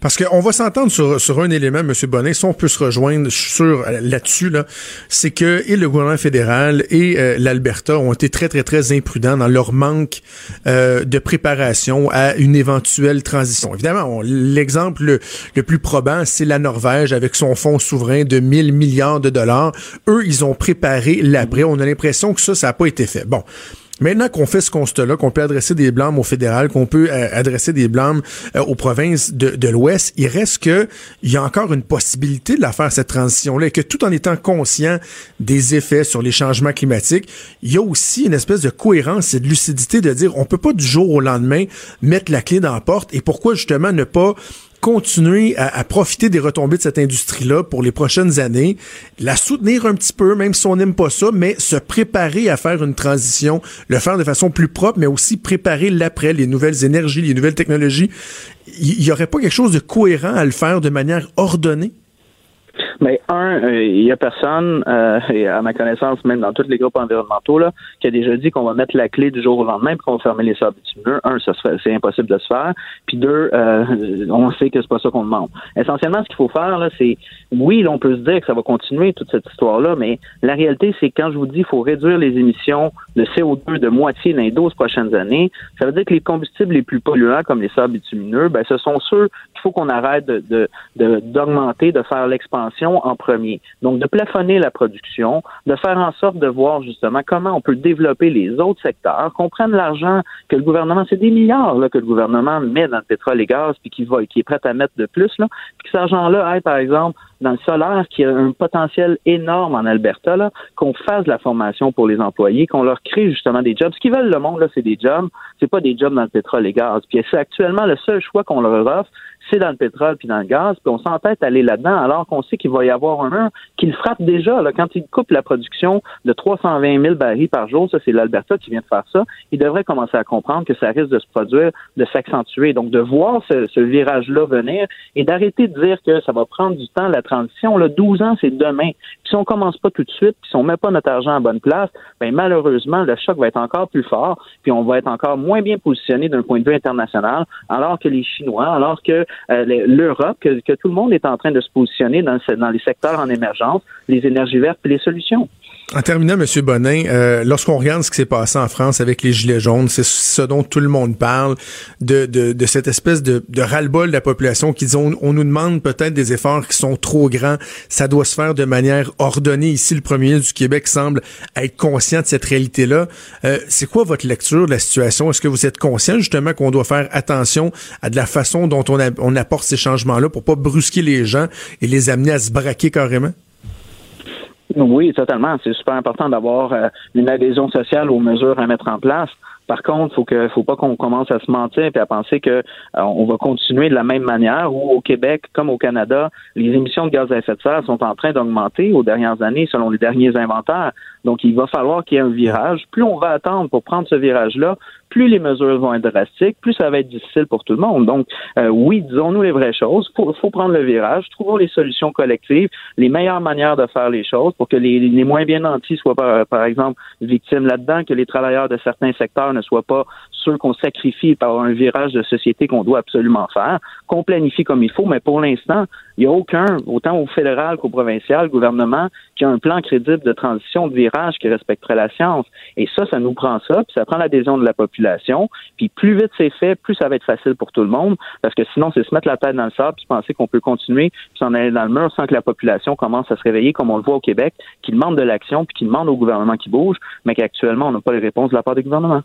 [SPEAKER 4] Parce qu'on va s'entendre sur, sur un élément, M. Bonnet, si on peut se rejoindre sur là-dessus, là, c'est que et le gouvernement fédéral et euh, l'Alberta ont été très, très, très imprudents dans leur manque euh, de préparation à une éventuelle transition. Évidemment, l'exemple le, le, plus probant, c'est la Norvège avec son fonds souverain de 1000 milliards de dollars. Eux, ils ont préparé l'après. On a l'impression que ça, ça n'a pas été fait. Bon. Maintenant qu'on fait ce constat-là, qu'on peut adresser des blâmes au fédéral, qu'on peut euh, adresser des blâmes euh, aux provinces de, l'Ouest, il reste que il y a encore une possibilité de la faire cette transition-là, et que tout en étant conscient des effets sur les changements climatiques, il y a aussi une espèce de cohérence et de lucidité de dire on peut pas du jour au lendemain mettre la clé dans la porte, et pourquoi justement ne pas continuer à, profiter des retombées de cette industrie-là pour les prochaines années, la soutenir un petit peu, même si on n'aime pas ça, mais se préparer à faire une transition, le faire de façon plus propre, mais aussi préparer l'après, les nouvelles énergies, les nouvelles technologies. Il y, aurait pas quelque chose de cohérent à le faire de manière ordonnée?
[SPEAKER 5] Mais un, il euh, y a personne, euh, et à ma connaissance, même dans tous les groupes environnementaux, là, qui a déjà dit qu'on va mettre la clé du jour au lendemain et qu'on va fermer les sables bitumineux. Un, c'est impossible de se faire. Puis deux, euh, on sait que c'est pas ça qu'on demande. Essentiellement, ce qu'il faut faire, là, c'est oui, on peut se dire que ça va continuer toute cette histoire-là, mais la réalité, c'est quand je vous dis qu'il faut réduire les émissions de CO2 de moitié dans les 12 prochaines années, ça veut dire que les combustibles les plus polluants, comme les sables bitumineux, ben, ce sont ceux qu'il faut qu'on arrête de, d'augmenter, de, de faire l'expansion en premier. Donc, de plafonner la production, de faire en sorte de voir justement comment on peut développer les autres secteurs, qu'on prenne l'argent que le gouvernement, c'est des milliards là, que le gouvernement met dans le pétrole et gaz, puis qui va, qui est prêt à mettre de plus, là, puis que cet argent-là aille, par exemple, dans le solaire, qui a un potentiel énorme en Alberta, qu'on fasse de la formation pour les employés, qu'on leur crée justement des jobs. Ce qu'ils veulent le monde, c'est des jobs. C'est pas des jobs dans le pétrole et gaz. Puis c'est actuellement le seul choix qu'on leur offre, c'est dans le pétrole puis dans le gaz, puis on s'entête à aller là-dedans alors qu'on sait qu'il va y avoir un mur qui le frappe déjà. Là, quand il coupe la production de 320 000 barils par jour, ça c'est l'Alberta qui vient de faire ça, il devrait commencer à comprendre que ça risque de se produire, de s'accentuer. Donc de voir ce, ce virage-là venir et d'arrêter de dire que ça va prendre du temps la transition. Là, 12 ans, c'est demain. Puis si on commence pas tout de suite, puis si on met pas notre argent à bonne place, ben malheureusement, le choc va être encore plus fort, puis on va être encore moins bien positionné d'un point de vue international, alors que les Chinois, alors que l'Europe, que, tout le monde est en train de se positionner dans, dans les secteurs en émergence, les énergies vertes et les solutions.
[SPEAKER 4] En terminant, M. Bonin, euh, lorsqu'on regarde ce qui s'est passé en France avec les Gilets jaunes, c'est ce dont tout le monde parle, de, de, cette espèce de, de ras-le-bol de la population qui dit on, nous demande peut-être des efforts qui sont trop grands, ça doit se faire de manière ordonnée. Ici, le premier ministre du Québec semble être conscient de cette réalité-là. Euh, c'est quoi votre lecture de la situation? Est-ce que vous êtes conscient justement qu'on doit faire attention à la façon dont on, on apporte ces changements-là pour pas brusquer les gens et les amener à se braquer carrément?
[SPEAKER 5] Oui, totalement. C'est super important d'avoir euh, une adhésion sociale aux mesures à mettre en place. Par contre, faut que, faut pas qu'on commence à se mentir et à penser que euh, on va continuer de la même manière. Où au Québec, comme au Canada, les émissions de gaz à effet de serre sont en train d'augmenter aux dernières années, selon les derniers inventaires. Donc, il va falloir qu'il y ait un virage. Plus on va attendre pour prendre ce virage-là, plus les mesures vont être drastiques, plus ça va être difficile pour tout le monde. Donc, euh, oui, disons-nous les vraies choses. Il faut, prendre le virage, trouvons les solutions collectives, les meilleures manières de faire les choses pour que les, les moins bien nantis soient, par, par exemple, victimes là-dedans, que les travailleurs de certains secteurs ne soient pas ceux qu'on sacrifie par un virage de société qu'on doit absolument faire, qu'on planifie comme il faut, mais pour l'instant, il n'y a aucun, autant au fédéral qu'au provincial, gouvernement, qui a un plan crédible de transition, de virage qui respecterait la science. Et ça, ça nous prend ça, puis ça prend l'adhésion de la population. Puis plus vite c'est fait, plus ça va être facile pour tout le monde, parce que sinon, c'est se mettre la tête dans le sable, puis penser qu'on peut continuer, puis s'en aller dans le mur sans que la population commence à se réveiller, comme on le voit au Québec, qui demande de l'action, puis qui demande au gouvernement qui bouge, mais qu'actuellement, on n'a pas les réponses de la part du gouvernement.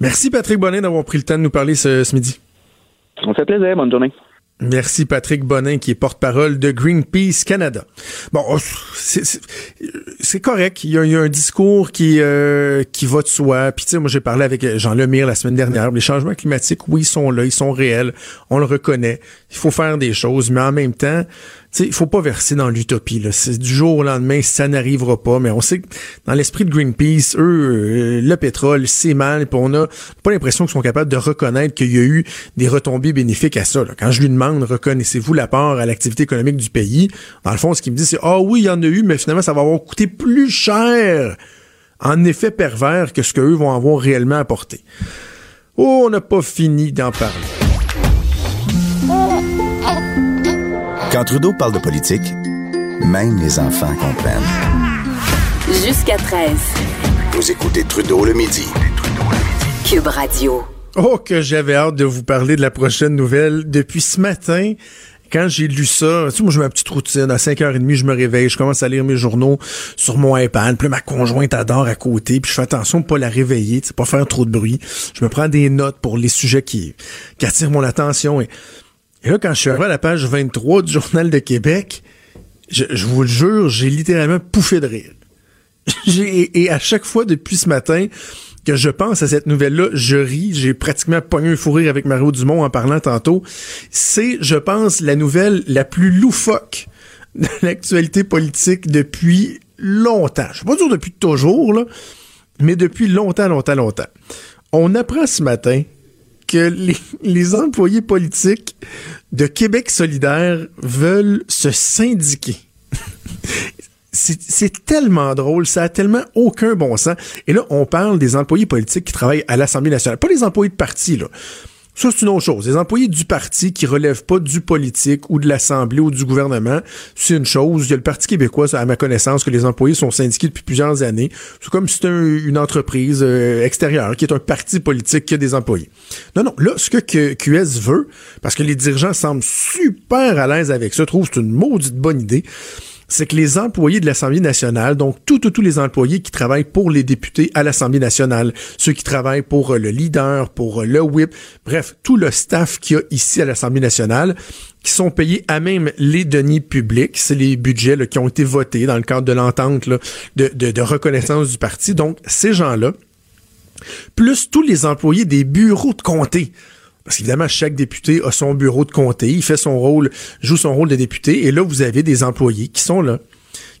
[SPEAKER 4] Merci Patrick Bonnet d'avoir pris le temps de nous parler ce, midi.
[SPEAKER 5] On fait plaisir. Bonne journée.
[SPEAKER 4] Merci Patrick Bonin qui est porte-parole de Greenpeace Canada. Bon, oh, c'est correct. Il y, a, un discours qui euh, qui va de soi. Puis tu sais, moi j'ai parlé avec Jean Lemire la semaine dernière. Les changements climatiques, oui, ils sont là, ils sont réels. On le reconnaît. Il faut faire des choses, mais en même temps, il faut pas verser dans l'utopie. Du jour au lendemain, ça n'arrivera pas. Mais on sait que dans l'esprit de Greenpeace, eux, euh, le pétrole, c'est mal. Puis on a pas l'impression qu'ils sont capables de reconnaître qu'il y a eu des retombées bénéfiques à ça. Quand je lui demande, reconnaissez-vous l'apport à l'activité économique du pays, dans le fond, ce qu'il me dit, c'est ah oui, il y en a eu, mais finalement, ça va avoir coûté plus cher en effet pervers que ce qu'eux vont avoir réellement apporté. Oh, on n'a pas fini d'en parler.
[SPEAKER 3] Quand Trudeau parle de politique, même les enfants comprennent.
[SPEAKER 1] Jusqu'à 13.
[SPEAKER 3] Vous écoutez Trudeau le midi.
[SPEAKER 1] Cube Radio.
[SPEAKER 4] Oh, que j'avais hâte de vous parler de la prochaine nouvelle. Depuis ce matin, quand j'ai lu ça, tu sais, moi, je mets ma petite routine. À 5h30, je me réveille, je commence à lire mes journaux sur mon iPad. Puis ma conjointe adore à côté. Puis je fais attention de pas la réveiller, tu pas faire trop de bruit. Je me prends des notes pour les sujets qui, attirent mon attention. Et là, quand je suis arrivé à la page 23 du Journal de Québec, je, vous le jure, j'ai littéralement pouffé de rire. [laughs] et à chaque fois depuis ce matin je pense à cette nouvelle-là, je ris. J'ai pratiquement pogné un fou rire avec Mario Dumont en parlant tantôt. C'est, je pense, la nouvelle la plus loufoque de [laughs] l'actualité politique depuis longtemps. Je vais pas dire depuis toujours, mais depuis longtemps, longtemps, longtemps. On apprend ce matin que les, [laughs] employés politiques de Québec solidaire veulent se syndiquer. C'est tellement drôle, ça a tellement aucun bon sens. Et là, on parle des employés politiques qui travaillent à l'Assemblée nationale, pas les employés de parti, là. Ça, c'est une autre chose. Les employés du parti qui relèvent pas du politique ou de l'Assemblée ou du gouvernement, c'est une chose. Il y a le Parti québécois, à ma connaissance, que les employés sont syndiqués depuis plusieurs années. C'est comme si c'était une entreprise euh, extérieure qui est un parti politique qui a des employés. Non, non. Là, ce que QS veut, parce que les dirigeants semblent super à l'aise avec ça, trouvent que c'est une maudite bonne idée, c'est que les employés de l'Assemblée nationale, donc tous, tous, les employés qui travaillent pour les députés à l'Assemblée nationale, ceux qui travaillent pour euh, le leader, pour euh, le whip, bref, tout le staff qu'il y a ici à l'Assemblée nationale, qui sont payés à même les deniers publics, c'est les budgets qui ont été votés dans le cadre de l'entente de, de, de reconnaissance du parti. Donc, ces gens-là, plus tous les employés des bureaux de comté, Parce qu'évidemment, chaque député a son bureau de comté, il fait son rôle, joue son rôle de député, et là, vous avez des employés qui sont là,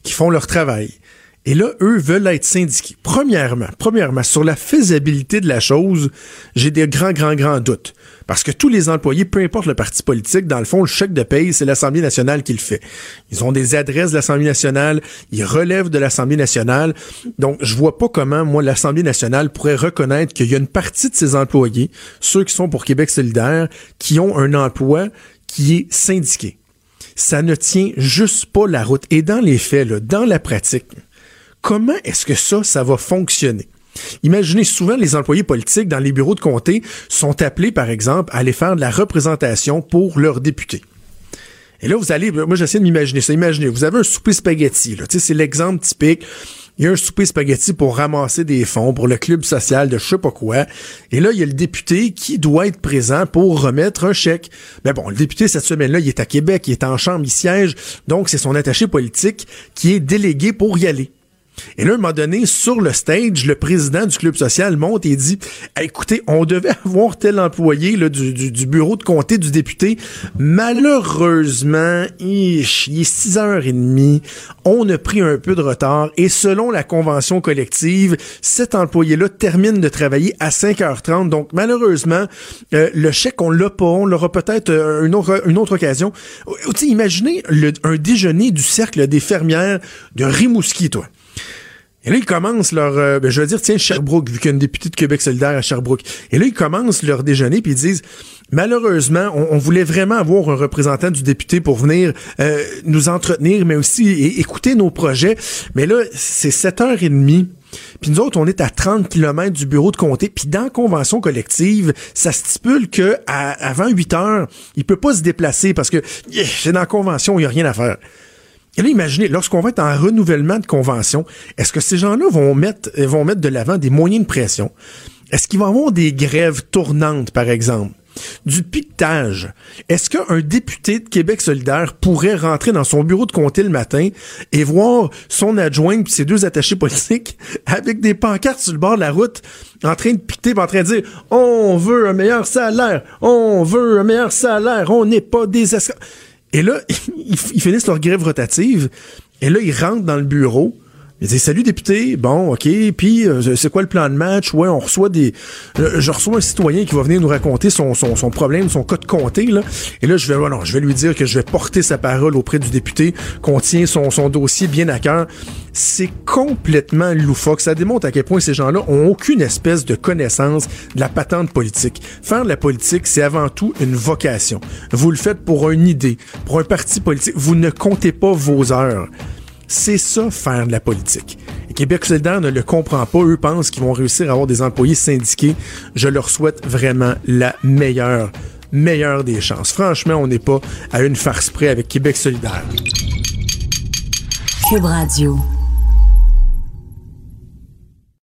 [SPEAKER 4] qui font leur travail. Et là, eux veulent être syndiqués. Premièrement, premièrement, sur la faisabilité de la chose, j'ai des grands, grands, grands doutes. Parce que tous les employés, peu importe le parti politique, dans le fond, le chèque de paye, c'est l'Assemblée nationale qui le fait. Ils ont des adresses de l'Assemblée nationale, ils relèvent de l'Assemblée nationale. Donc, je vois pas comment, moi, l'Assemblée nationale pourrait reconnaître qu'il y a une partie de ses employés, ceux qui sont pour Québec solidaire, qui ont un emploi qui est syndiqué. Ça ne tient juste pas la route. Et dans les faits, là, dans la pratique, Comment est-ce que ça, ça va fonctionner? Imaginez souvent les employés politiques dans les bureaux de comté sont appelés, par exemple, à aller faire de la représentation pour leurs députés. Et là, vous allez, moi j'essaie de m'imaginer ça. Imaginez, vous avez un souper spaghetti, là. C'est l'exemple typique. Il y a un souper spaghetti pour ramasser des fonds pour le club social de je sais pas quoi. Et là, il y a le député qui doit être présent pour remettre un chèque. Mais bon, le député, cette semaine-là, il est à Québec, il est en chambre, il siège. Donc, c'est son attaché politique qui est délégué pour y aller. Et là, à un moment donné, sur le stage, le président du club social monte et dit Écoutez, on devait [laughs] avoir tel employé là, du, du, bureau de comté du député. Malheureusement, il, est 6h30. On a pris un peu de retard. Et selon la convention collective, cet employé-là termine de travailler à 5h30. Donc, malheureusement, euh, le chèque, on l'a pas. On l'aura peut-être euh, une, autre, une autre occasion. imaginez le, un déjeuner du cercle des fermières de Rimouski, toi. Et là, ils commencent leur, euh, ben, je veux dire, tiens, Sherbrooke, vu qu'il y a une députée de Québec solidaire à Sherbrooke. Et là, ils commencent leur déjeuner, puis ils disent, malheureusement, on, voulait vraiment avoir un représentant du député pour venir euh, nous entretenir, mais aussi écouter nos projets. Mais là, c'est 7h30. Puis nous autres, on est à 30 km du bureau de comté. Puis dans la convention collective, ça stipule que avant 8 heures, il peut pas se déplacer parce que c'est dans la convention, il y a rien à faire. Et là, imaginez, lorsqu'on va être en renouvellement de convention, est-ce que ces gens-là vont mettre, euh, vont mettre de l'avant des moyens de pression? Est-ce qu'ils vont avoir des grèves tournantes, par exemple? Du piquetage. Est-ce qu'un député de Québec solidaire pourrait rentrer dans son bureau de comté le matin et voir son adjoint et ses deux attachés politiques [laughs] avec des pancartes sur le bord de la route en train de piqueter, en train de dire on veut un meilleur salaire, on veut un meilleur salaire, on n'est pas des et là, [laughs] ils, finissent leur grève rotative. Et là, ils rentrent dans le bureau. Ils disent salut député, bon ok, puis euh, c'est quoi le plan de match? Ouais, on reçoit des, euh, je reçois un citoyen qui va venir nous raconter son, son, son problème, son cas de comté là, et là je vais, non, je vais lui dire que je vais porter sa parole auprès du député, qu'on tient son, son dossier bien à cœur. C'est complètement loufoque. Ça démontre à quel point ces gens-là ont aucune espèce de connaissance de la patente politique. Faire de la politique, c'est avant tout une vocation. Vous le faites pour une idée, pour un parti politique. Vous ne comptez pas vos heures. C'est ça, faire de la politique. Et Québec solidaire ne le comprend pas. Eux pensent qu'ils vont réussir à avoir des employés syndiqués. Je leur souhaite vraiment la meilleure, meilleure des chances. Franchement, on n'est pas à une farce près avec Québec solidaire.
[SPEAKER 1] Cube Radio.